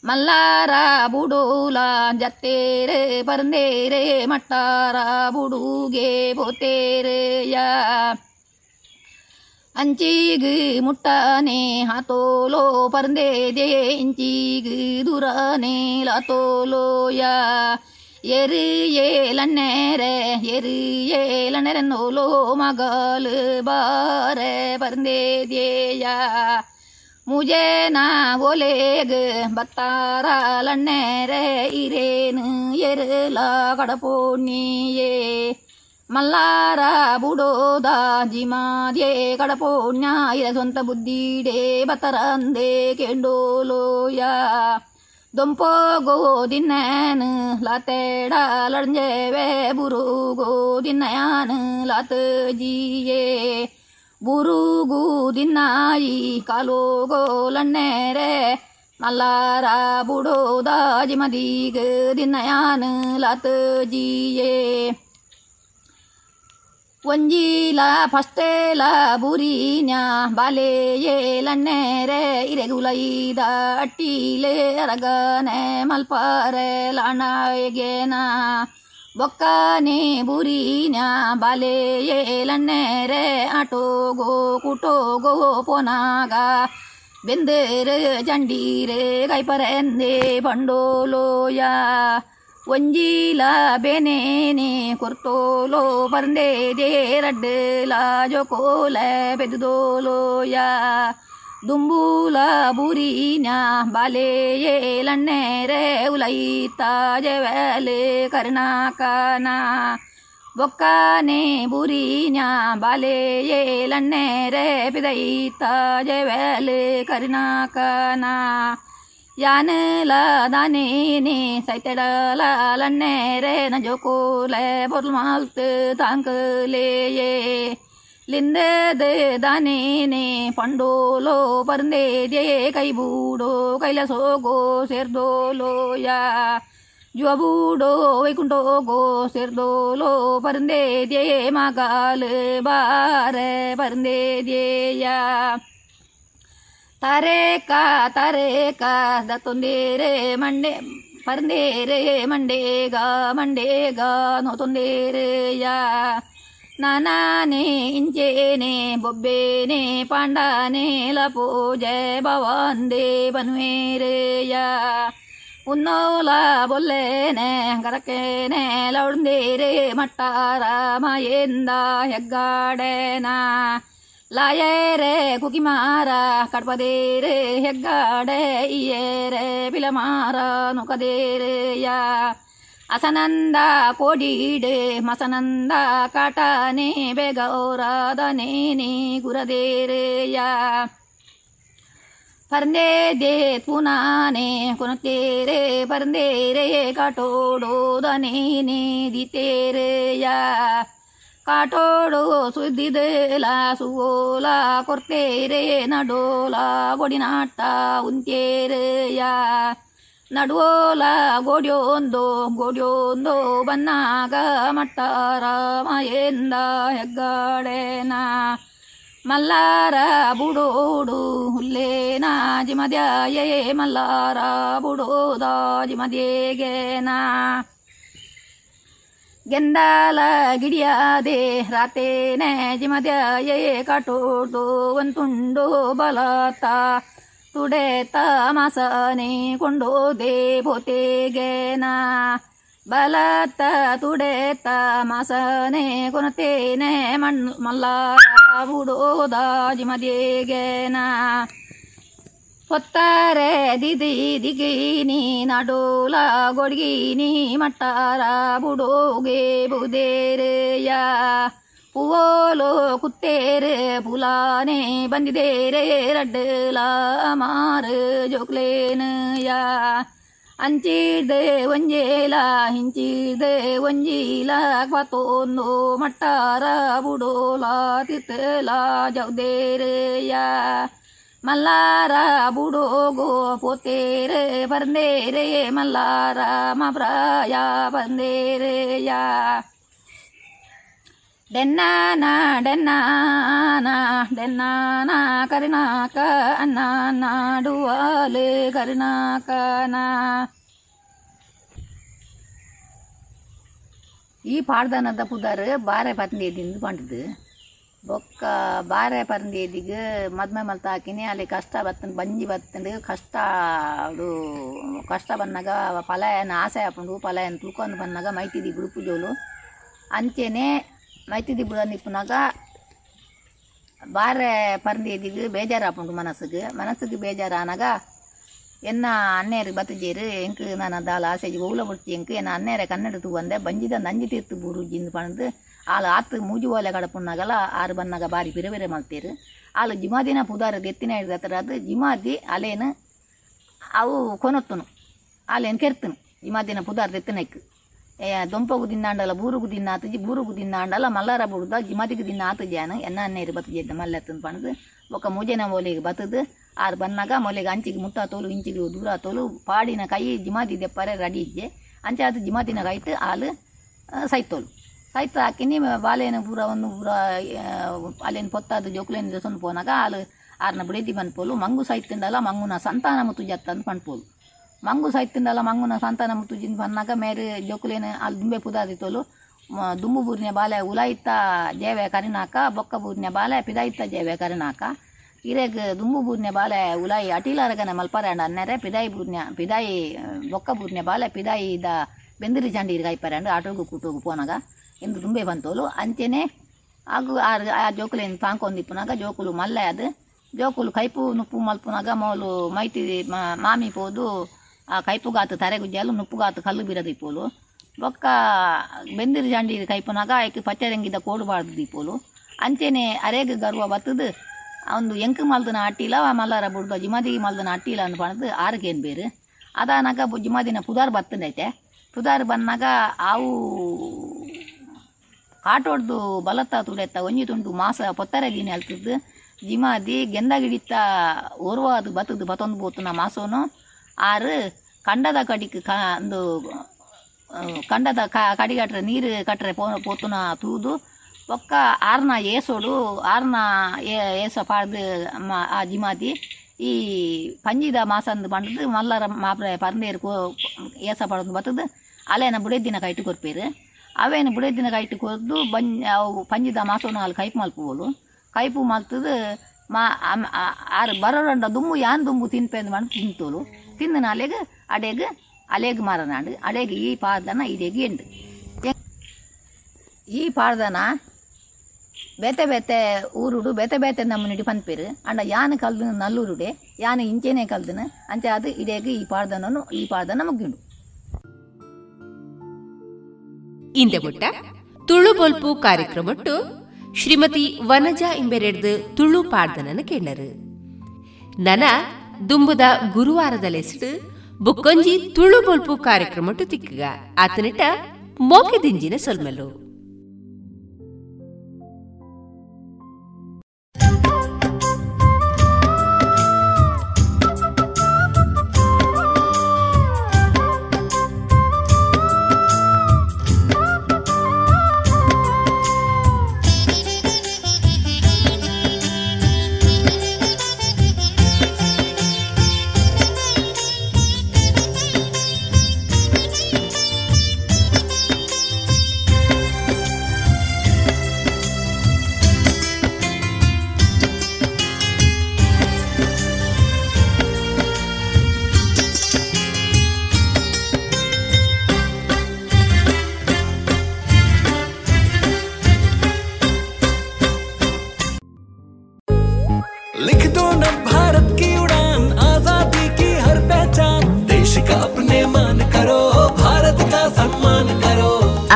ಮಲ್ಲಾರ ಬುಡೂಲ ಜತ್ತೇರೆ ಪರಂದೇರೆ ಮಟ್ಟಾರ ಬುಡುಗೆ ಪೋತೇರೆಯ ಅಂಚಿಗ್ ಮುಟ್ಟಾನೆ ಹಾತೋಲೋ ಪರಂದೇದೆ ಇಂಚಿಗ್ ದೂರನೆ ಲಾತೋಲೋಯ எரு ஏல நேர எரு ஏல நேர நோலோ மகாலு பார பருந்தேதியா முஜே நா ஒலேகு பக்தாரால நேர இரேனு எருலா கடப்போண்ணியே மல்லாரா புடோதா ஜிமாதே கடப்போண்ணா இர சொந்த புத்திடே பத்தரந்தே கேண்டோலோயா. ಬುರುಗೋ ದಿನ್ನಯಾನು ಲಾತ ಜಿಯೇ ಬುರುಗು ದಿನ್ನಾಯಿ ಕಾಲೋಗೋ ಲಣ್ಣೇರೆ ಮಲ್ಲಾರ ಬುಡೋದ ಜಿಮದೀಗ ದಿನ್ನಯಾನು ಲಾತ ಜಿಯೇ ಒಂಜೀಲ ಫಸ್ಟೇಲ ಬುರಿನ್ಯ ಬಾಲೆ ಏಲಣ್ಣೇರೆ ಇರೆಗುಲೈದ ಅಟ್ಟೀಲೆ ಅರಗನೆ ಮಲ್ಪಾರೆ ಲಾಣಾಯಗೇನ ಬೊಕ್ಕನೆ ಬುರಿನ್ಯ ಬಾಲೆ ಏಲಣ್ಣೇರೆ ಆಟೋಗೋ ಕುಟೋಗೋ ಪೊನಾಗ ಬೆಂದೇರೆ ಜಂಡೀರೆ ಗೈಪರೆಂದೆ ಬಂಡೋಲೋಯ ಒಂಜೀಲ ಬೆನೇನೆ ಕೊರ್ತೋಲೋ ಪರ್ಂದೇದೆ ರಡ್ಡಲ ಜೋಕೋಲ ಬೆದುದೋಲೋಯ ದುಂಬೂಲ ಬುರಿನ ಬಾಲೆಯೇ ಲಣ್ಣೇರೆ ಉಲೈತ ಜವೆಲೆ ಕರ್ನಾಕನ ಬೊಕ್ಕನೆ ಬುರಿನ ಬಾಲೆಯೇ ಲಣ್ಣೇರೆ ಪಿದೈತ ಜವೆಲೆ ಕರ್ನಾಕನ ಯಾನೆಲ ದಾನೇನೆ ಸೈತೆಡಲ ಲಣ್ಣೇರೆ ನ ಜೋಕೋಲೆ ಬೊರ್ಲ್ ಮಾಲ್ತ್ ತಾಂಕಲೇಯೇ ಲಿಂದೆದೆ ದಾನೇನೆ ಪಂಡೋಲೋ ಪರ್ಂದೇದೆ ಕೈಬೂಡೋ ಕೈಲಸೋಗೋ ಸೇರ್ದೋಲೋಯ ಜುವಬೂಡೋ ವೈಕುಂಠೋಗೋ ಸೇರ್ದೋಲೋ ಪರ್ಂದೇದೆ തരേക്ക തരേക്ക ദത്തൊന്തേരെ മണ്ടേ പരന്തേരെ മണ്ടേക മണ്ടേക നോത്തൊന്തേരയാ നനാനെ ഇഞ്ചേനെ ബൊബ്ബേനെ പാണ്ടാനെ ലപോ ജയ ഭവാന്തേ ബനുവേരേയ ഉന്നോല ബൊല്ലേനെ കറക്കേനെ ലൗണ്ടേരെ മട്ടാരാമയെന്താ ഹെഗാടേനാ ಮಟ್ಟಾರ ಮಾಯೇಂದ ಹೆಗ್ಗಾಡೆನ ಲಾಯೇರೆ ಕುಕಿಮಾರ ಕಡ್ಪದೇರೆ ಹೆಗ್ಗಾಡೆ ಇಯೇರೆ ಬಿಲಮಾರ ನುಕದೇರೆಯ ಅಸನಂದ ಕೋಡೀಡೆ ಮಸನಂದ ಕಾಟಾನೆ ಬೇಗೌರಾದನೇನೆ ಗುರದೇರೆಯ ಪರ್ಂದೇದೆ ಪುನಾನೆ ಕುನತೇರೆ ಪರ್ಂದೇರೆ ಕಾಟೋಡೋದನೇನೆ ದಿತೇರೆಯ ಕಾಟೋಡು ಸುದ್ದಿದೇಲ ಸುಗೋಲ ಕೊರ್ತೇರೆ ನಡೋಲ ಗೊಡಿನಾಟ ಉಂತೇರೆಯ ನಡುವೋಲ ಗೋಡ್ಯೋಂದೋ ಗೋಡ್ಯೋಂದೋ ಬನ್ನಾಗ ಮಟ್ಟಾರ ಮಾಯೇಂದ ಹೆಗ್ಗಾಡೆನ ಮಲ್ಲಾರ ಬುಡೋಡು ಹುಲ್ಲೇನ ಜಿಮದ್ಯಾಯೇ ಮಲ್ಲಾರ ಬುಡೋದ ಜಿಮದ್ಯೇಗೇನ ಗೆಂದಾಲ ಗಿಡಿಯಾದೆ ರಾತೇನೆ ಜಿಮದ್ಯಾಯೇ ಕಾಟೋಡ್ದು ಒಂತುಂಡು ಬಲತ ತುಡೆತ ಮಾಸನೆ ಕೊಂಡೋದೆ ಪೋತೆಗೇನ ಬಲತ ತುಡೆತ ಮಾಸನೆ ಕೊನತೇನೆ ಮಣ್ಣು ಮಲ್ಲಾರ ಬುಡೋದ ಜಿಮದೇಗೇನ ಹೊತ್ತಾರೆ ದಿದಿ ದಿಗಿನಿ ನಡೋಲ ಗೊಡ್ಗಿನಿ ಮಟ್ಟಾರ ಬುಡೋಗೆ ಬುದೇರೆಯ ಪುವೋಲು ಕುತ್ತೇರೆ ಪುಲಾನೆ ಬಂದಿದೇರೆ ರಡ್ಡಲ ಮಾರು ಜೋಕ್ಲೇನಯ ಅಂಚಿದೆ ಒಂಜೇಲ ಹಿಂಚಿದೆ ಒಂಜೀಲ ಕ್ವತೋಂದು ಮಟ್ಟಾರ ಬುಡೋಲ ತಿತ್ತಲ ಜೌದೇರೆಯ ಮಲ್ಲಾರ ಬುಡೋಗೋ ಪೋತೇರೆ ಬಂದೇರೆ ಮಲ್ಲಾರ ಮಬ್ರಾಯ ಬಂದೇರೆಯ ಡೆನ್ನಾನ ಡೆನ್ನಾನ ಡೆನ್ನಾನ ಕರುಣಾಕ ಅನ್ನ ನಾಡುವಾಲೆ ಕರುಣಾಕನ ಈ ಪಾಡ್ದನದ ಪುದರ್ ಬಾರೆ ಪತ್ನಿಯದಿಂದ ಪಂಡದು ಬೊಕ್ಕ ಬಾರೆ ಪರಂದಿಯದಿಗ ಮದ್ಮೆ ಮಲ್ತ ಹಾಕಿನಿ ಅಲ್ಲಿ ಕಷ್ಟ ಬತ್ತಂಡು ಬಂಜಿ ಬತ್ತಂಡು ಕಷ್ಟ ಅದು ಕಷ್ಟ ಬಂದಾಗ ಪಲಾಯನ ಆಸೆ ಹಾಕೊಂಡು ಪಲಾಯನ ತುಳ್ಕೊಂಡು ಬಂದಾಗ ಮೈತಿದಿ ಬಿಡುಪು ಜೋಲು ಅಂಚೆನೆ ಮೈತಿದಿ ಬಿಡೋನ್ ಇಪ್ಪನಾಗ ಬಾರೆ ಪರಂದಿಯದಿಗ ಬೇಜಾರು ಹಾಕೊಂಡು ಮನಸ್ಸಿಗೆ ಮನಸ್ಸಿಗೆ ಬೇಜಾರು ಆನಾಗ ಎನ್ನ ಅನ್ನೇರು ಬತ್ತಜೇರು ಎಂಕ್ ನಾನು ದಾಲ ಆಸೆಜಿ ಓಲ ಬಿಡ್ತಿ ಎಂಕ್ ಎನ್ನ ಅನ್ನೇರೆ ಕನ್ನಡ ತು ಬಂದೆ ಬಂಜಿದ ನಂಜಿ ತೀರ್ತು ಬೂರು ಜಿಂದು ಆಳು ಆತು ಮೂಜು ಕಡಪುನ್ನಾಗಲ ಆರು ಬನ್ನಾಗ ಬಾರಿ ಬಿರೆ ಬಿರೆ ಮಲ್ತೇರು ಆಲ ಜಿಮಾದಿನ ಪುದಾರ ಎತ್ತಿನ ಹಿಡ್ದತ್ರ ಅದು ಜಿಮಾದಿ ಅಲೇನು ಅವು ಕೊನೊತ್ತನು ಆಲೇನು ಕೆರ್ತನು. ಜಿಮಾದಿನ ಪುದಾರ ಎತ್ತಿನಕ್ಕೆ ದೊಂಪಗು ದಿನ್ನಾಂಡಲ ಬೂರುಗು ದಿನ ಆತಜಿ, ಬೂರುಗು ದಿನ್ನಾಂಡಲ ಮಲ್ಲಾರ ಬುಡ್ದ ಜಿಮಾದಿಗೆ ದಿನ ಆತು ಜಾನ ಎನ್ನ ಅನ್ನೇರು ಬತ್ತಜೇದ್ದ ಮಲ್ಲೆತ್ತನ್ ಪಣದು. ಒಕ್ಕ ಮೂಜೆನ ಓಲೆಗೆ ಬತ್ತದು, ಆರು ಬನ್ನಾಗ ಮೊಲೆಗೆ ಅಂಚಿಗೆ ಮುಟ್ಟ ತೋಲು, ಇಂಚಿಗೆ ದೂರ ತೋಲು, ಪಾಡಿನ ಕೈ ಜಿಮಾದಿ ದೆಪ್ಪರೆ ರೆಡಿ ಇಜ್ಜೆ. ಅಂಚೆ ಅದು ಜಿಮಾದಿನ ಕೈಟ್ ಹಾಲು ಸೈತೋಲು. ಸೈತ ಹಾಕಿನಿ ಬಾಲೆನ ಪೂರ ಒಂದು ಪೂರ ಅಲ್ಲೇನು ಪೊತ್ತಾದ ಜೋಕ್ಲೇನು ದೊಸೊಂದು ಪೋನಾಗ ಆಳು ಆರ್ನ ಬಿಡೇತಿ ಬಂದ್ಪೋಲು ಮಂಗು ಸೈತಿಂಡಲ ಮಂಗುನ ಸಂತಾನ ಮುತ್ತು ಜತ್ತ ಅಂತ ಪಂಡ್ಪೋಲು ಮಂಗು ಸೈತಿಂಡಲ ಮಂಗುನ ಸಂತಾನ ಮುತ್ತು ಜಿಂದು ಬಂದಾಗ ಮೇರೆ ಜೋಕುಲೇನು ಅಲ್ಲಿ ದುಂಬೆ ಪುದಾದಿತ್ತೋಲು ದುಂಬು ಬೂರಿನ ಬಾಲೆ ಉಲಾಯಿತ್ತ ಜೇವೆ ಕರಿನಾಕ ಬೊಕ್ಕ ಬೂರಿನ ಬಾಲೆ ಪಿದಾಯಿತ್ತ ಜೇವೆ ಕರಿನಾಕ ಇರೆಗ್ ದುಂಬು ಬೂರಿನ ಬಾಲೆ ಉಲಾಯಿ ಅಟೀಲಾರಗನ ಮಲ್ಪರಂಡ ಅನ್ನರೆ ಪಿದಾಯಿ ಬೂರ್ನ ಪಿದಾಯಿ ಬೊಕ್ಕ ಬೂರಿನ ಬಾಲೆ ಪಿದಾಯಿ ಇದ ಬೆಂದಿರಿ ಚಂಡಿ ಇರ್ಗಾಯ್ಪರಂಡು ಆಟೋಗು ಕೂಟೋಗು ಪೋನಾಗ ಇಂದು ದುಂಬೆ ಬಂತೋಲು. ಅಂಚೆನೆ ಆಗು ಆರ್ ಆ ಜೋಕುಲೇನು ತಾಂಕೊಂದಿಪ್ಪುನಾಗ ಜೋಕುಲು ಮಲ್ಲೆ ಅದು. ಜೋಕುಲು ಕೈಪು ನುಪ್ಪು ಮಲ್ಪುನಾಗ ಮೋಲು ಮೈತಿ ಮಾಮಿ ಪೋದು ಆ ಕೈಪುಗಾತು ತರೆಗುಜ್ಜಲು ನುಪ್ಪುಗಾತು ಕಲ್ಲು ಬಿರದಿಪ್ಪೋಲು ಬೊಕ್ಕ ಬೆಂದಿರು ಜಾಂಡಿ ಕೈಪುನಾಗ ಐಕ್ ಪಚ್ಚರಂಗಿದ ಕೋಡುಬಾರ್ದು ದೀಪೋಲು ಅಂಚೆನೆ ಅರೇಗ ಗರ್ವ ಬತ್ತದು. ಒಂದು ಎಂಕು ಮಲ್ದನ ಅಟ್ಟಿಲ ಮಲ್ಲಾರ ಬುಡ್ದು ಜಿಮಾದಿ ಮಲ್ದನ ಅಟ್ಟಿಲ್ಲ ಅಂತ ಪಣದು ಆರಗೇನು ಬೇರೆ. ಅದಾನಾಗ ಜಿಮಾದಿನ ಪುದಾರ್ ಬತ್ತಂದೈತೆ. ಪುದಾರ್ ಬಂದಾಗ ಆವು ಕಾಟೋಡ್ದು ಬಲತ ತುಡೆತ್ತ, ಒಂಜಿ ತುಂಡು ಮಾಸ ಪೊತ್ತರ ದೀನಿ ಅಲ್ತದ್ದು ಜಿಮಾದಿ ಗೆಂದಗಿಡಿತ್ತ ಓರ್ವಾದು ಬತ್ತದು ಬತ್ತೊಂದು ಬೋತುನ ಮಾಸೋನು. ಆರು ಕಂಡದ ಕಡಿಕ್ ಕ ಒಂದು ಕಂಡದ ಕ ಕಡಿಗಟ್ರೆ ನೀರು ಕಟ್ರೆ ಪೋ ಪೋತುನ ತೂದು. ಒಕ್ಕ ಆರ್ನ ಏಸೋಡು, ಆರ್ನ ಏಸ ಪಾಡ್ದು ಆ ಜಿಮಾದಿ ಈ ಪಂಜಿದ ಮಾಸಂದು ಪಂಡದು ಮಲ್ಲರ ಮಾಪ್ರೆ ಪರ್ನೇರು ಕೋ ಏಸ ಪಡದು ಬತ್ತದು ಅಲೆನ ಬುಡೆದಿನ ಕೈಟು ಕೊರ್ಪೇರು. ಅವೇನು ಬುಡದಿನ ಕೈಟ್ ಕೊರ್ದು ಬಂಜ್ ಅವು ಪಂಜಿದ ಅಲ್ಲಿ ಕೈಪು ಮಲ್ಪುಬೋಲು ಕೈಪು ಮಲ್ತದು ಮಾ ಆರು ಬರೋರಂಡ ದುಮ್ಮು, ಯಾನ್ ದುಮ್ಮು ತಿನ್ಪೆಂದು ಮಾಡಿ ತಿಂತೋಲು. ತಿಂದನ ಅಲೆಗೆ ಅಡೆಗೆ, ಅಲೆಗೆ ಮಾರನಾಡು. ಅಡೆಗೆ ಈ ಪಾದನ ಇದೆಗೆ ಎಂಡು. ಈ ಪಾಡ್ದನ ಬೇತೆ ಬೇತೆ ಊರುಡು, ಬೇತೆ ಬೇತೆ ನಮ್ಮನಿಡಿ ಪನ್ಪೇರು. ಅಂಡ ಯಾನ ಕಲ್ದು ನಲ್ಲೂರುಡೆ, ಯಾನ ಇಂಚೆನೆ ಕಲ್ದನ, ಅಂಚೆ ಅದು ಇಡೆಗೆ ಈ ಪಾಡ್ದನನು ಈ ಪಾಡ್ದನ ಮುಗ್ಗಿಂಡು ಮುಟ್ಟ ತುಳು ಬೊಲ್ಪು ಕಾರ್ಯಕ್ರಮಟ್ಟು ಶ್ರೀಮತಿ ವನಜಾ ಇಂಬೆರೆಡ್ದು ತುಳು ಪಾಡ್ದನನ ಕೇಳರು ನನ ದುಂಬುದ ಗುರುವಾರದಲೆಸ್ಟ್ ಬುಕ್ಕೊಂಜಿ ತುಳು ಬೊಲ್ಪು ಕಾರ್ಯಕ್ರಮಟ್ಟು ತಿಕ್ಕಗ. ಆತನಿಟ ಮೋಕೆದಿಂಜಿನ ಸೊಲ್ಮೆಲು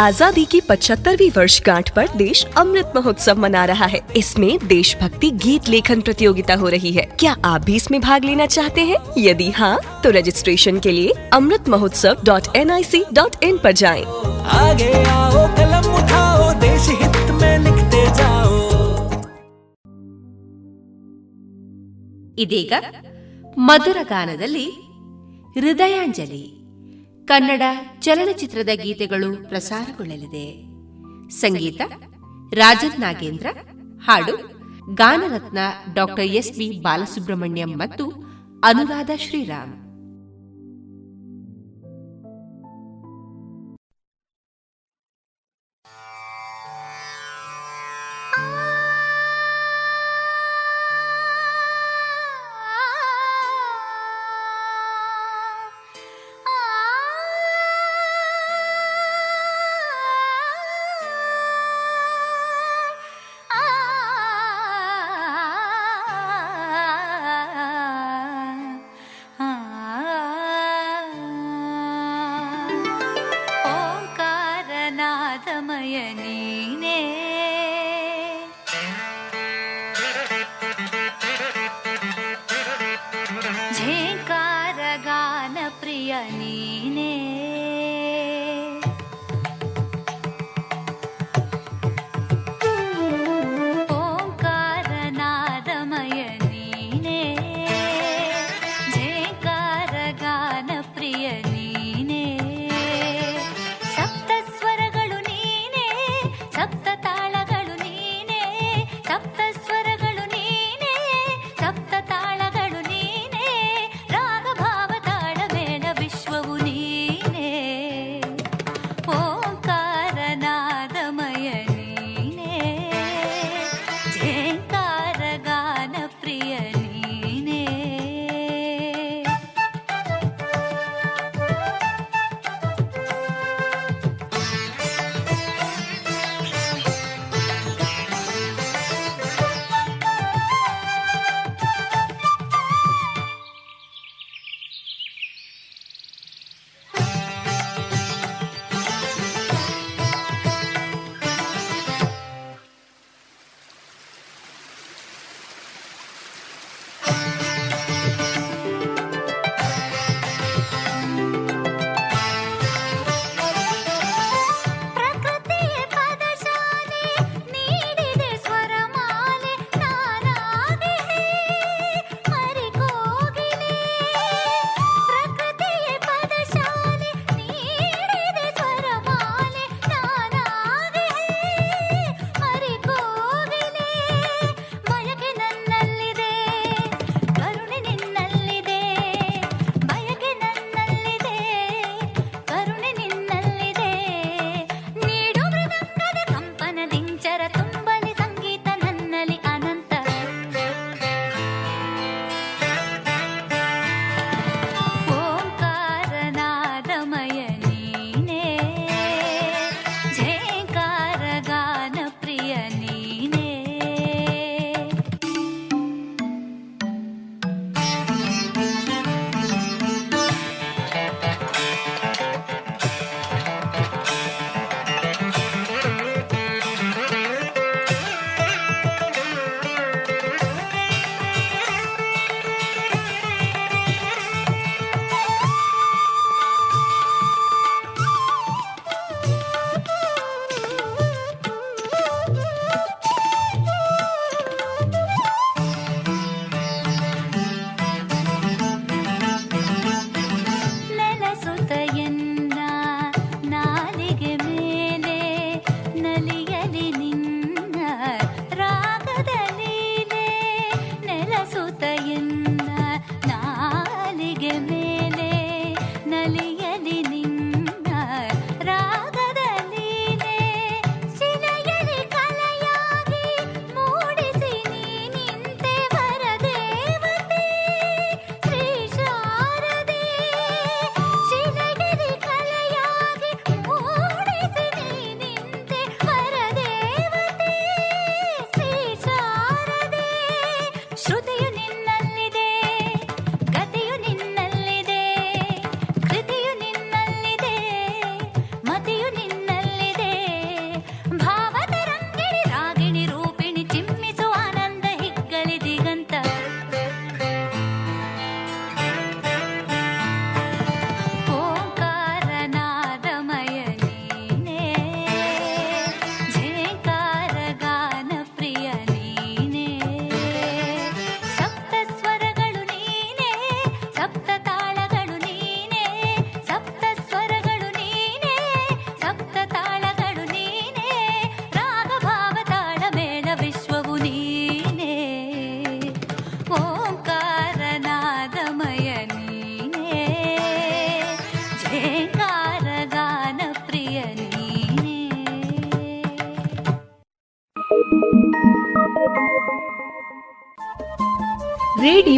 आजादी की 75वीं वर्षगांठ पर देश अमृत महोत्सव मना रहा है इसमें देशभक्ति गीत लेखन प्रतियोगिता हो रही है क्या आप भी इसमें भाग लेना चाहते हैं यदि हाँ तो रजिस्ट्रेशन के लिए Amrit Mahotsav dot N I C dot in पर जाएं। आगे आओ कलम उठाओ देश हित में लिखते जाओ ಇದೀಗ ಮಧುರ ಗಾನದಲ್ಲಿ ಹೃದಯಾಂಜಲಿ ಕನ್ನಡ ಚಲನಚಿತ್ರದ ಗೀತೆಗಳು ಪ್ರಸಾರಗೊಳ್ಳಲಿದೆ. ಸಂಗೀತ, ರಾಜನ್ ನಾಗೇಂದ್ರ, ಹಾಡು, ಗಾನರತ್ನ ಡಾಕ್ಟರ್ ಎಸ್ ಬಿ ಬಾಲಸುಬ್ರಹ್ಮಣ್ಯಂ ಮತ್ತು ಅನುರಾಧ ಶ್ರೀರಾಮ್.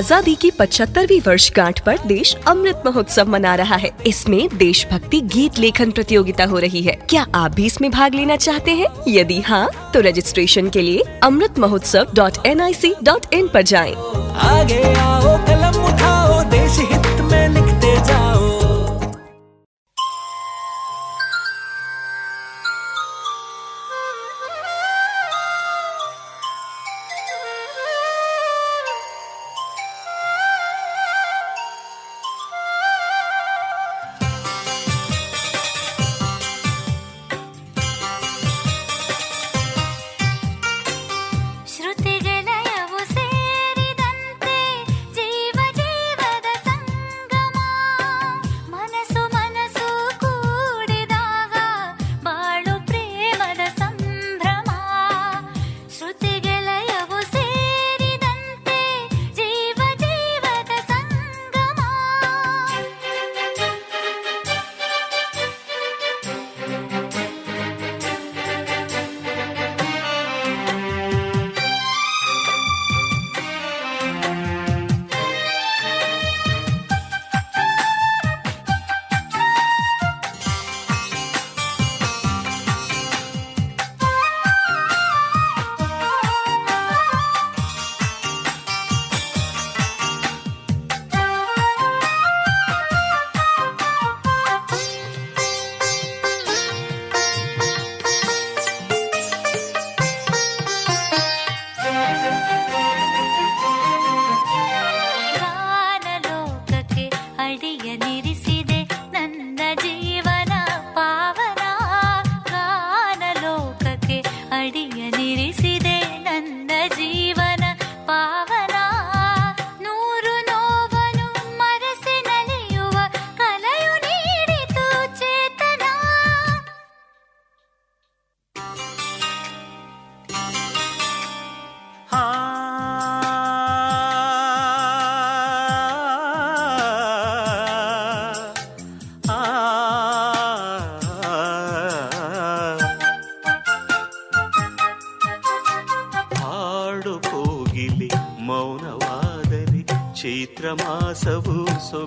आज़ादी की पचहत्तरवी वर्षगांठ पर देश अमृत महोत्सव मना रहा है। इसमें देशभक्ति गीत लेखन प्रतियोगिता हो रही है। क्या आप भी इसमें भाग लेना चाहते हैं? यदि हाँ तो रजिस्ट्रेशन के लिए Amrit Mahotsav dot N I C dot in आरोप जाए। आगे आओ, कलम उठाओ, देश हित में लिखते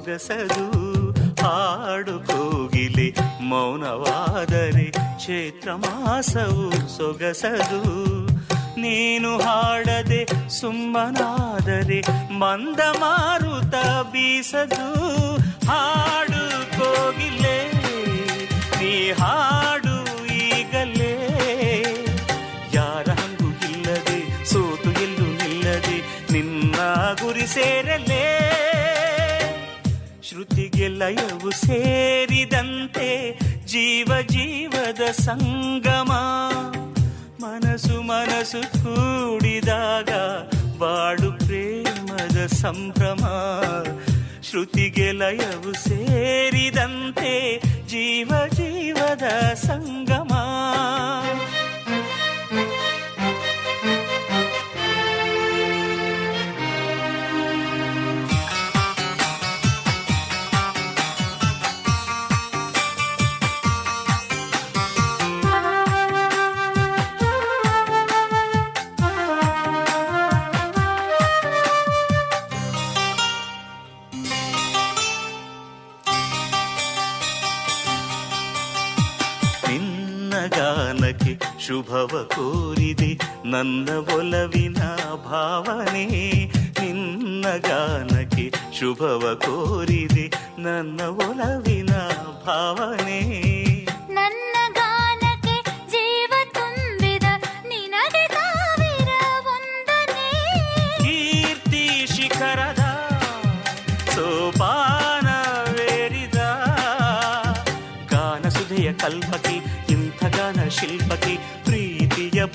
ಸೊಗಸದು ಹಾಡು ಕೋಗಿಲೆ ಮೌನವಾದರೆ ಚೈತ್ರ ಮಾಸವು ಸೊಗಸದು. ನೀನು ಹಾಡದೆ ಸುಮ್ಮನಾದರೆ ಮಂದ ಮಾರುತ ಬೀಸದು. ಹಾಡು ಲಯವು ಸೇರಿದಂತೆ ಜೀವ ಜೀವದ ಸಂಗಮ. ಮನಸು ಮನಸ್ಸು ಕೂಡಿದಾಗ ಬಾಳು ಪ್ರೇಮದ ಸಂಭ್ರಮ. ಶ್ರುತಿಗೆ ಲಯವು ಸೇರಿದಂತೆ ಜೀವ ಜೀವದ ಸಂಗಮ. ಶುಭವ ಕೋರಿದೆ. ನನ್ನ ಒಲವಿನ ಭಾವನೆ ನಿನ್ನ ಗಾನಕ್ಕೆ ಶುಭವ ಕೋರಿದೆ. ನನ್ನ ಒಲವಿನ ಭಾವನೆ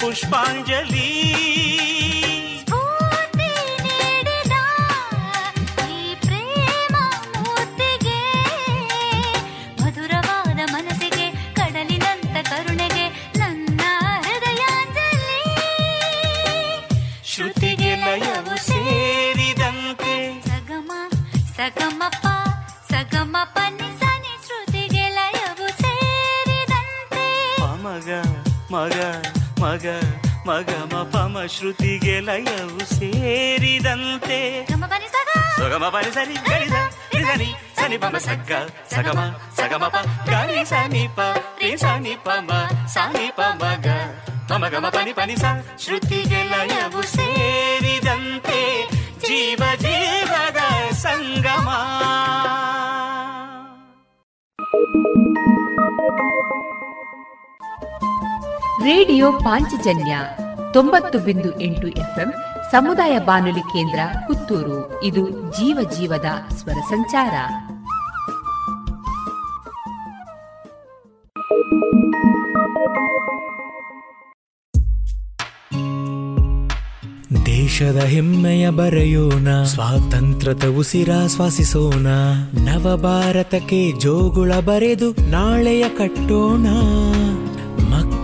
पुष्पांजलि ಶ್ರುತಿಗೆ ಲಯವು ಸೇರಿದಂತೆ ಸಗಮ ಪನಿ ಸರಿ ಗರಿ ಸ ರಿ ಸ ನಿ ಸ ನಿ ಪ ಮ ಸಗ್ಗ ಸಗಮ ಸಗಮ ಪ ಗರಿ ಸ ನಿ ಪ ರಿ ಸ ನಿ ಪ ಮ ಸ ನಿ ಪ ಮ ಗ ಪ ಮ ಗ ಮ ಪನಿ ಪನಿ ಸ ಶ್ರುತಿಗೆ ಲಯವು ಸೇರಿದಂತೆ ಜೀವ ಜೀವದ ಸಂಗಮ ರೇಡಿಯೋ ಪಾಂಚಜನ್ಯ ತೊಂಬತ್ತು ಬಿಂದು ಎಂಟು ಎಫ್ಎಂ ಸಮುದಾಯ ಬಾನುಲಿ ಕೇಂದ್ರ ಪುತ್ತೂರು. ಇದು ಜೀವ ಜೀವದ ಸ್ವರ ಸಂಚಾರ. ದೇಶದ ಹೆಮ್ಮೆಯ ಬರೆಯೋಣ, ಸ್ವಾತಂತ್ರ್ಯದ ಉಸಿರಾಶ್ವಾಸಿಸೋಣ ನವ ಭಾರತಕ್ಕೆ ಜೋಗುಳ ಬರೆದು ನಾಳೆಯ ಕಟ್ಟೋಣ.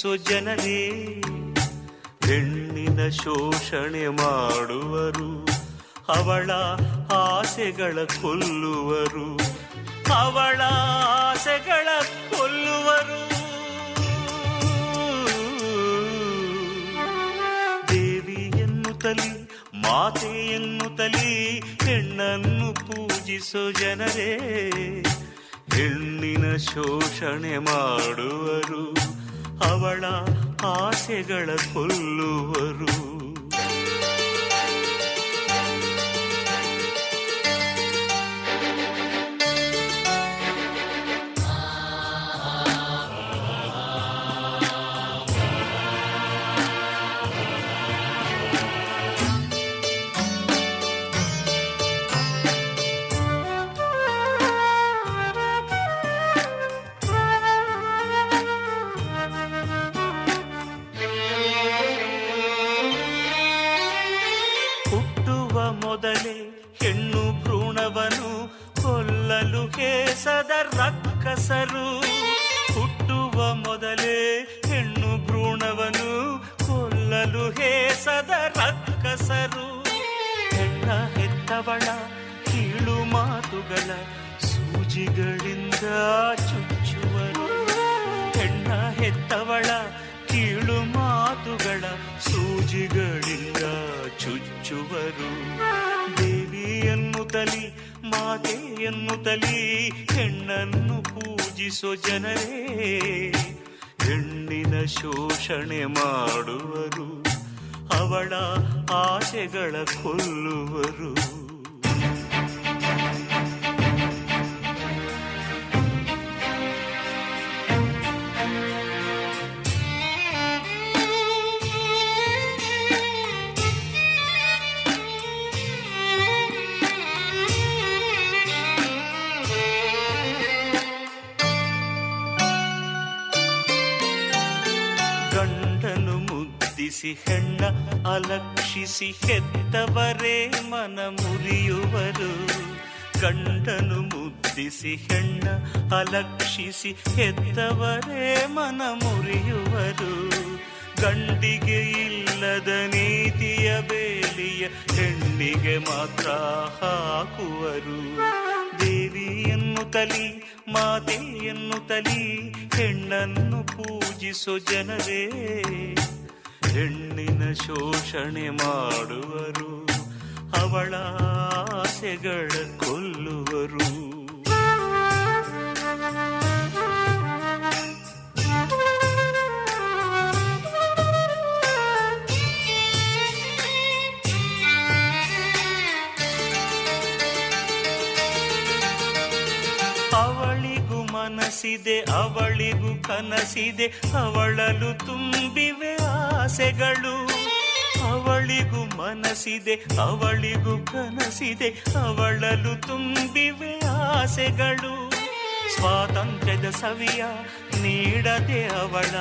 ಪೂಜಿಸೋ ಜನರೇ. ಹೆಣ್ಣಿನ ಶೋಷಣೆ ಮಾಡುವರು. ಅವಳ ಆಸೆಗಳ ಕೊಲ್ಲುವರು. ಅವಳ ಆಸೆಗಳ ಕೊಲ್ಲುವರು. ದೇವಿಯನ್ನು ತಲಿ, ಮಾತೆಯನ್ನು ತಲಿ, ಹೆಣ್ಣನ್ನು ಪೂಜಿಸೋ ಜನರೇ. ಹೆಣ್ಣಿನ ಶೋಷಣೆ ಮಾಡುವರು. ಅವಳ ಆಸೆಗಳ ಕೊಲ್ಲುವರು. ಕೇಸದ ರಕ್ಕಸರು. ಹುಟ್ಟುವ ಮೊದಲೇ ಹೆಣ್ಣು ಭ್ರೂಣವನು ಕೊಲ್ಲಲು ಹೇಸದ ರಕ್ಕಸರು. ಹೆಣ್ಣ ಹೆತ್ತವಳ, ಕೀಳು ಮಾತುಗಳ ಸೂಜಿಗಳಿಂದ ಚುಚ್ಚುವರು. ಹೆಣ್ಣ ಹೆತ್ತವಳ, ಕೀಳು ಮಾತುಗಳ ಸೂಜಿಗಳಿಂದ ಚುಚ್ಚುವರು. ದೇವಿಯನ್ನು ಎನ್ನುತ್ತಲಿ ಮಾತೆ ತಲಿ ಹೆಣ್ಣನ್ನು ಪೂಜಿಸೋ ಜನರೇ ಹೆಣ್ಣಿನ ಶೋಷಣೆ ಮಾಡುವರು ಅವಳ ಆಸೆಗಳ ಕೊಲ್ಲುವರು. ಹೆಣ್ಣ ಅಲಕ್ಷಿಸಿ ಹೆತ್ತವರೇ ಮನ ಮುರಿಯುವರು. ಗಂಡನು ಮುದ್ದಿಸಿ ಹೆಣ್ಣ ಅಲಕ್ಷಿಸಿ ಹೆತ್ತವರೇ ಮನ ಮುರಿಯುವರು. ಗಂಡಿಗೆ ಇಲ್ಲದ ನೀತಿಯ ಬೇಲಿಯ ಹೆಣ್ಣಿಗೆ ಮಾತ್ರ ಹಾಕುವರು. ದೇವಿಯನ್ನು ತಲಿ, ಮಾತೆಯನ್ನು ತಲಿ, ಹೆಣ್ಣನ್ನು ಪೂಜಿಸೋ ಜನರೇ. ಹೆಣ್ಣಿನ ಶೋಷಣೆ ಮಾಡುವರು ಅವಳ ಆಸೆಗಳ ಕೊಲ್ಲುವರು. ಮನಸ್ಸಿದೆ ಅವಳಿಗೂ ಕನಸಿದೆ, ಅವಳಲು ತುಂಬಿವೆ ಆಸೆಗಳು. ಅವಳಿಗೂ ಮನಸಿದೆ, ಅವಳಿಗೂ ಕನಸಿದೆ, ಅವಳಲು ತುಂಬಿವೆ ಆಸೆಗಳು. ಸ್ವಾತಂತ್ರ್ಯದ ಸವಿಯ ನೀಡದೆ ಅವಳ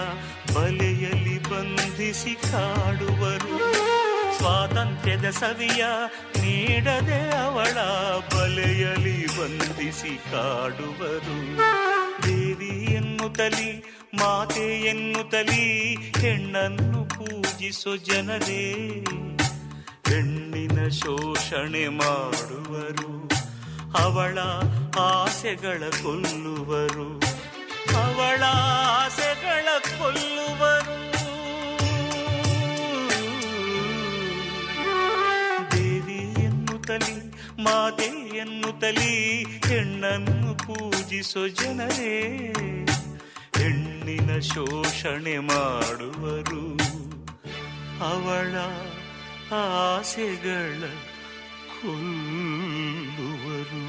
ಬಲೆಯಲ್ಲಿ ಬಂಧಿಸಿ ಕಾಡುವರು. ಸ್ವಾತಂತ್ರ್ಯದ ಸವಿಯ ನೀಡದೆ ಅವಳ ಬಲೆಯಲ್ಲಿ ಬಂಧಿಸಿ ಕಾಡುವರು. ಎನ್ನುತ್ತಲಿ, ಮಾತೆ ಎನ್ನುತ್ತಲಿ, ಹೆಣ್ಣನ್ನು ಪೂಜಿಸೋ ಜನರೇ. ಹೆಣ್ಣಿನ ಶೋಷಣೆ ಮಾಡುವರು, ಅವಳ ಆಸೆಗಳ ಕೊಲ್ಲುವರು. ಅವಳ ಆಸೆಗಳ ಕೊಲ್ಲುವರು. ಎನ್ನುತ್ತಲಿ ತಲಿ ಹೆಣ್ಣನ್ನು ಪೂಜಿಸೋ ಜನರೇ. ಹೆಣ್ಣಿನ ಶೋಷಣೆ ಮಾಡುವರು. ಅವಳ ಆಸೆಗಳ ಕೊಲ್ಲುವರು.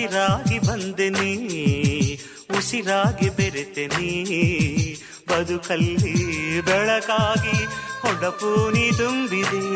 ಹಸಿರಾಗಿ ಬಂದೆನಿ ಉಸಿರಾಗಿ ಬೆರೆತೆನಿ ಬದುಕಲ್ಲಿ ಬೆಳಕಾಗಿ ಹೊಡಪೂನಿ ತುಂಬಿದೆ.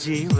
जीव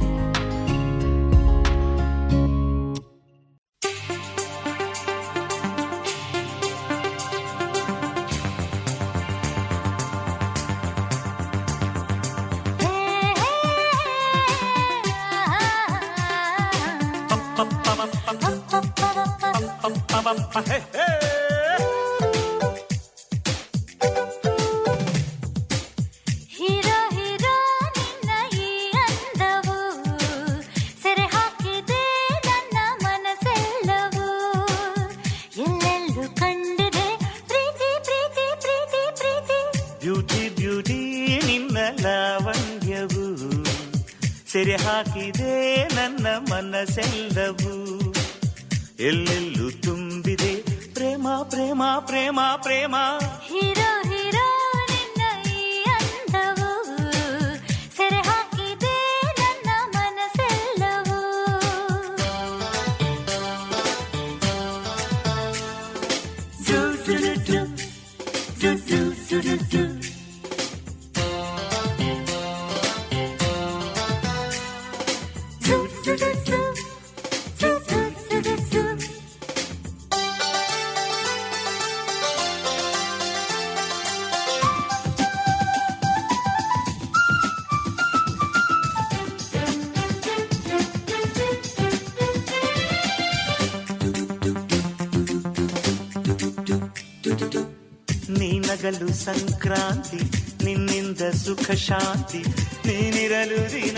ಶಾಂತಿ ನಿನ್ನಿಂದ ಸುಖ ಶಾಂತಿ ನೀನಿರಲು ದಿನ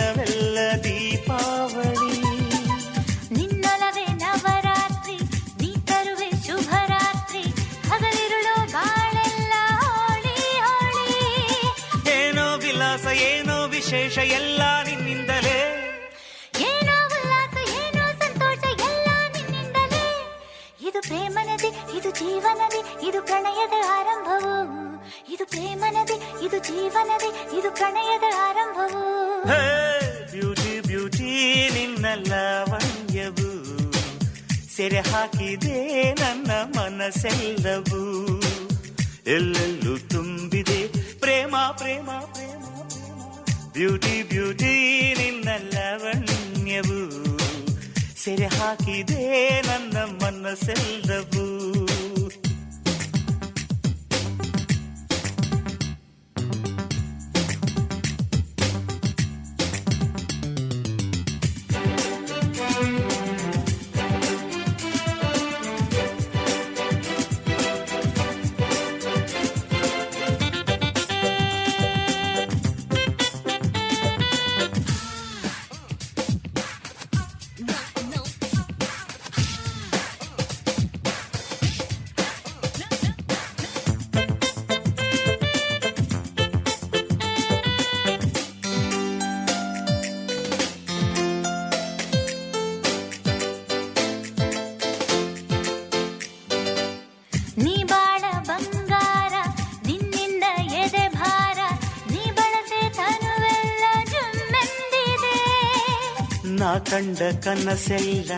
ನಾ ಕಂಡ ಕನಸೆಲ್ಲ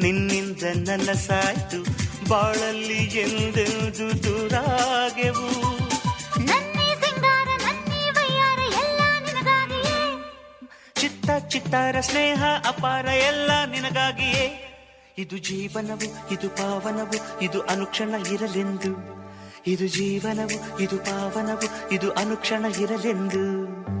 ನಿನ್ನಿಂದ ನನಸಾಯ್ತು. ಬಾಳಲ್ಲಿ ಎಂದೆಂದು ದೂರಾಗೆವು. ಚಿತ್ತ ಚಿತ್ತಾರ ಸ್ನೇಹ ಅಪಾರ ಎಲ್ಲ ನಿನಗಾಗಿಯೇ. ಇದು ಜೀವನವು ಇದು ಪಾವನವು ಇದು ಅನುಕ್ಷಣ ಇರಲೆಂದು. ಇದು ಜೀವನವು ಇದು ಪಾವನವು ಇದು ಅನುಕ್ಷಣ ಇರಲೆಂದು.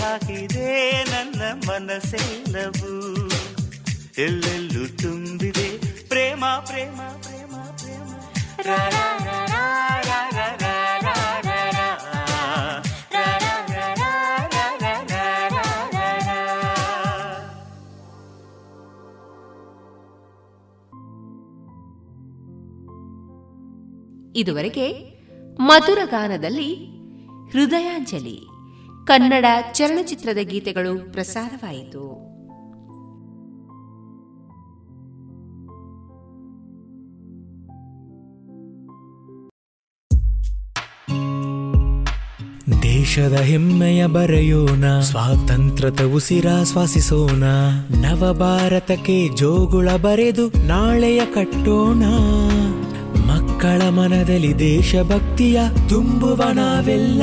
ಹಾಕಿದೆ ನನ್ನ ಮನಸ್ಸೆಲ್ಲವು ಎಲ್ಲೆಲ್ಲೂ ತುಂಬಿದೆ ಪ್ರೇಮ ಪ್ರೇಮ ಪ್ರೇಮ ಪ್ರೇಮ ಇದುವರೆಗೆ ಮಧುರ ಗಾನದಲ್ಲಿ ಹೃದಯಾಂಜಲಿ ಕನ್ನಡ ಚಲನಚಿತ್ರದ ಗೀತೆಗಳು ಪ್ರಸಾರವಾಯಿತು. ದೇಶದ ಹೆಮ್ಮೆಯ ಬರೆಯೋಣ, ಸ್ವಾತಂತ್ರ್ಯದ ಉಸಿರಾಶ್ವಾಸಿಸೋಣ ನವ ಭಾರತಕ್ಕೆ ಜೋಗುಳ ಬರೆದು ನಾಳೆಯ ಕಟ್ಟೋಣ. ಮಕ್ಕಳ ಮನದಲ್ಲಿ ದೇಶಭಕ್ತಿಯ ತುಂಬುವ ನಾವೆಲ್ಲ.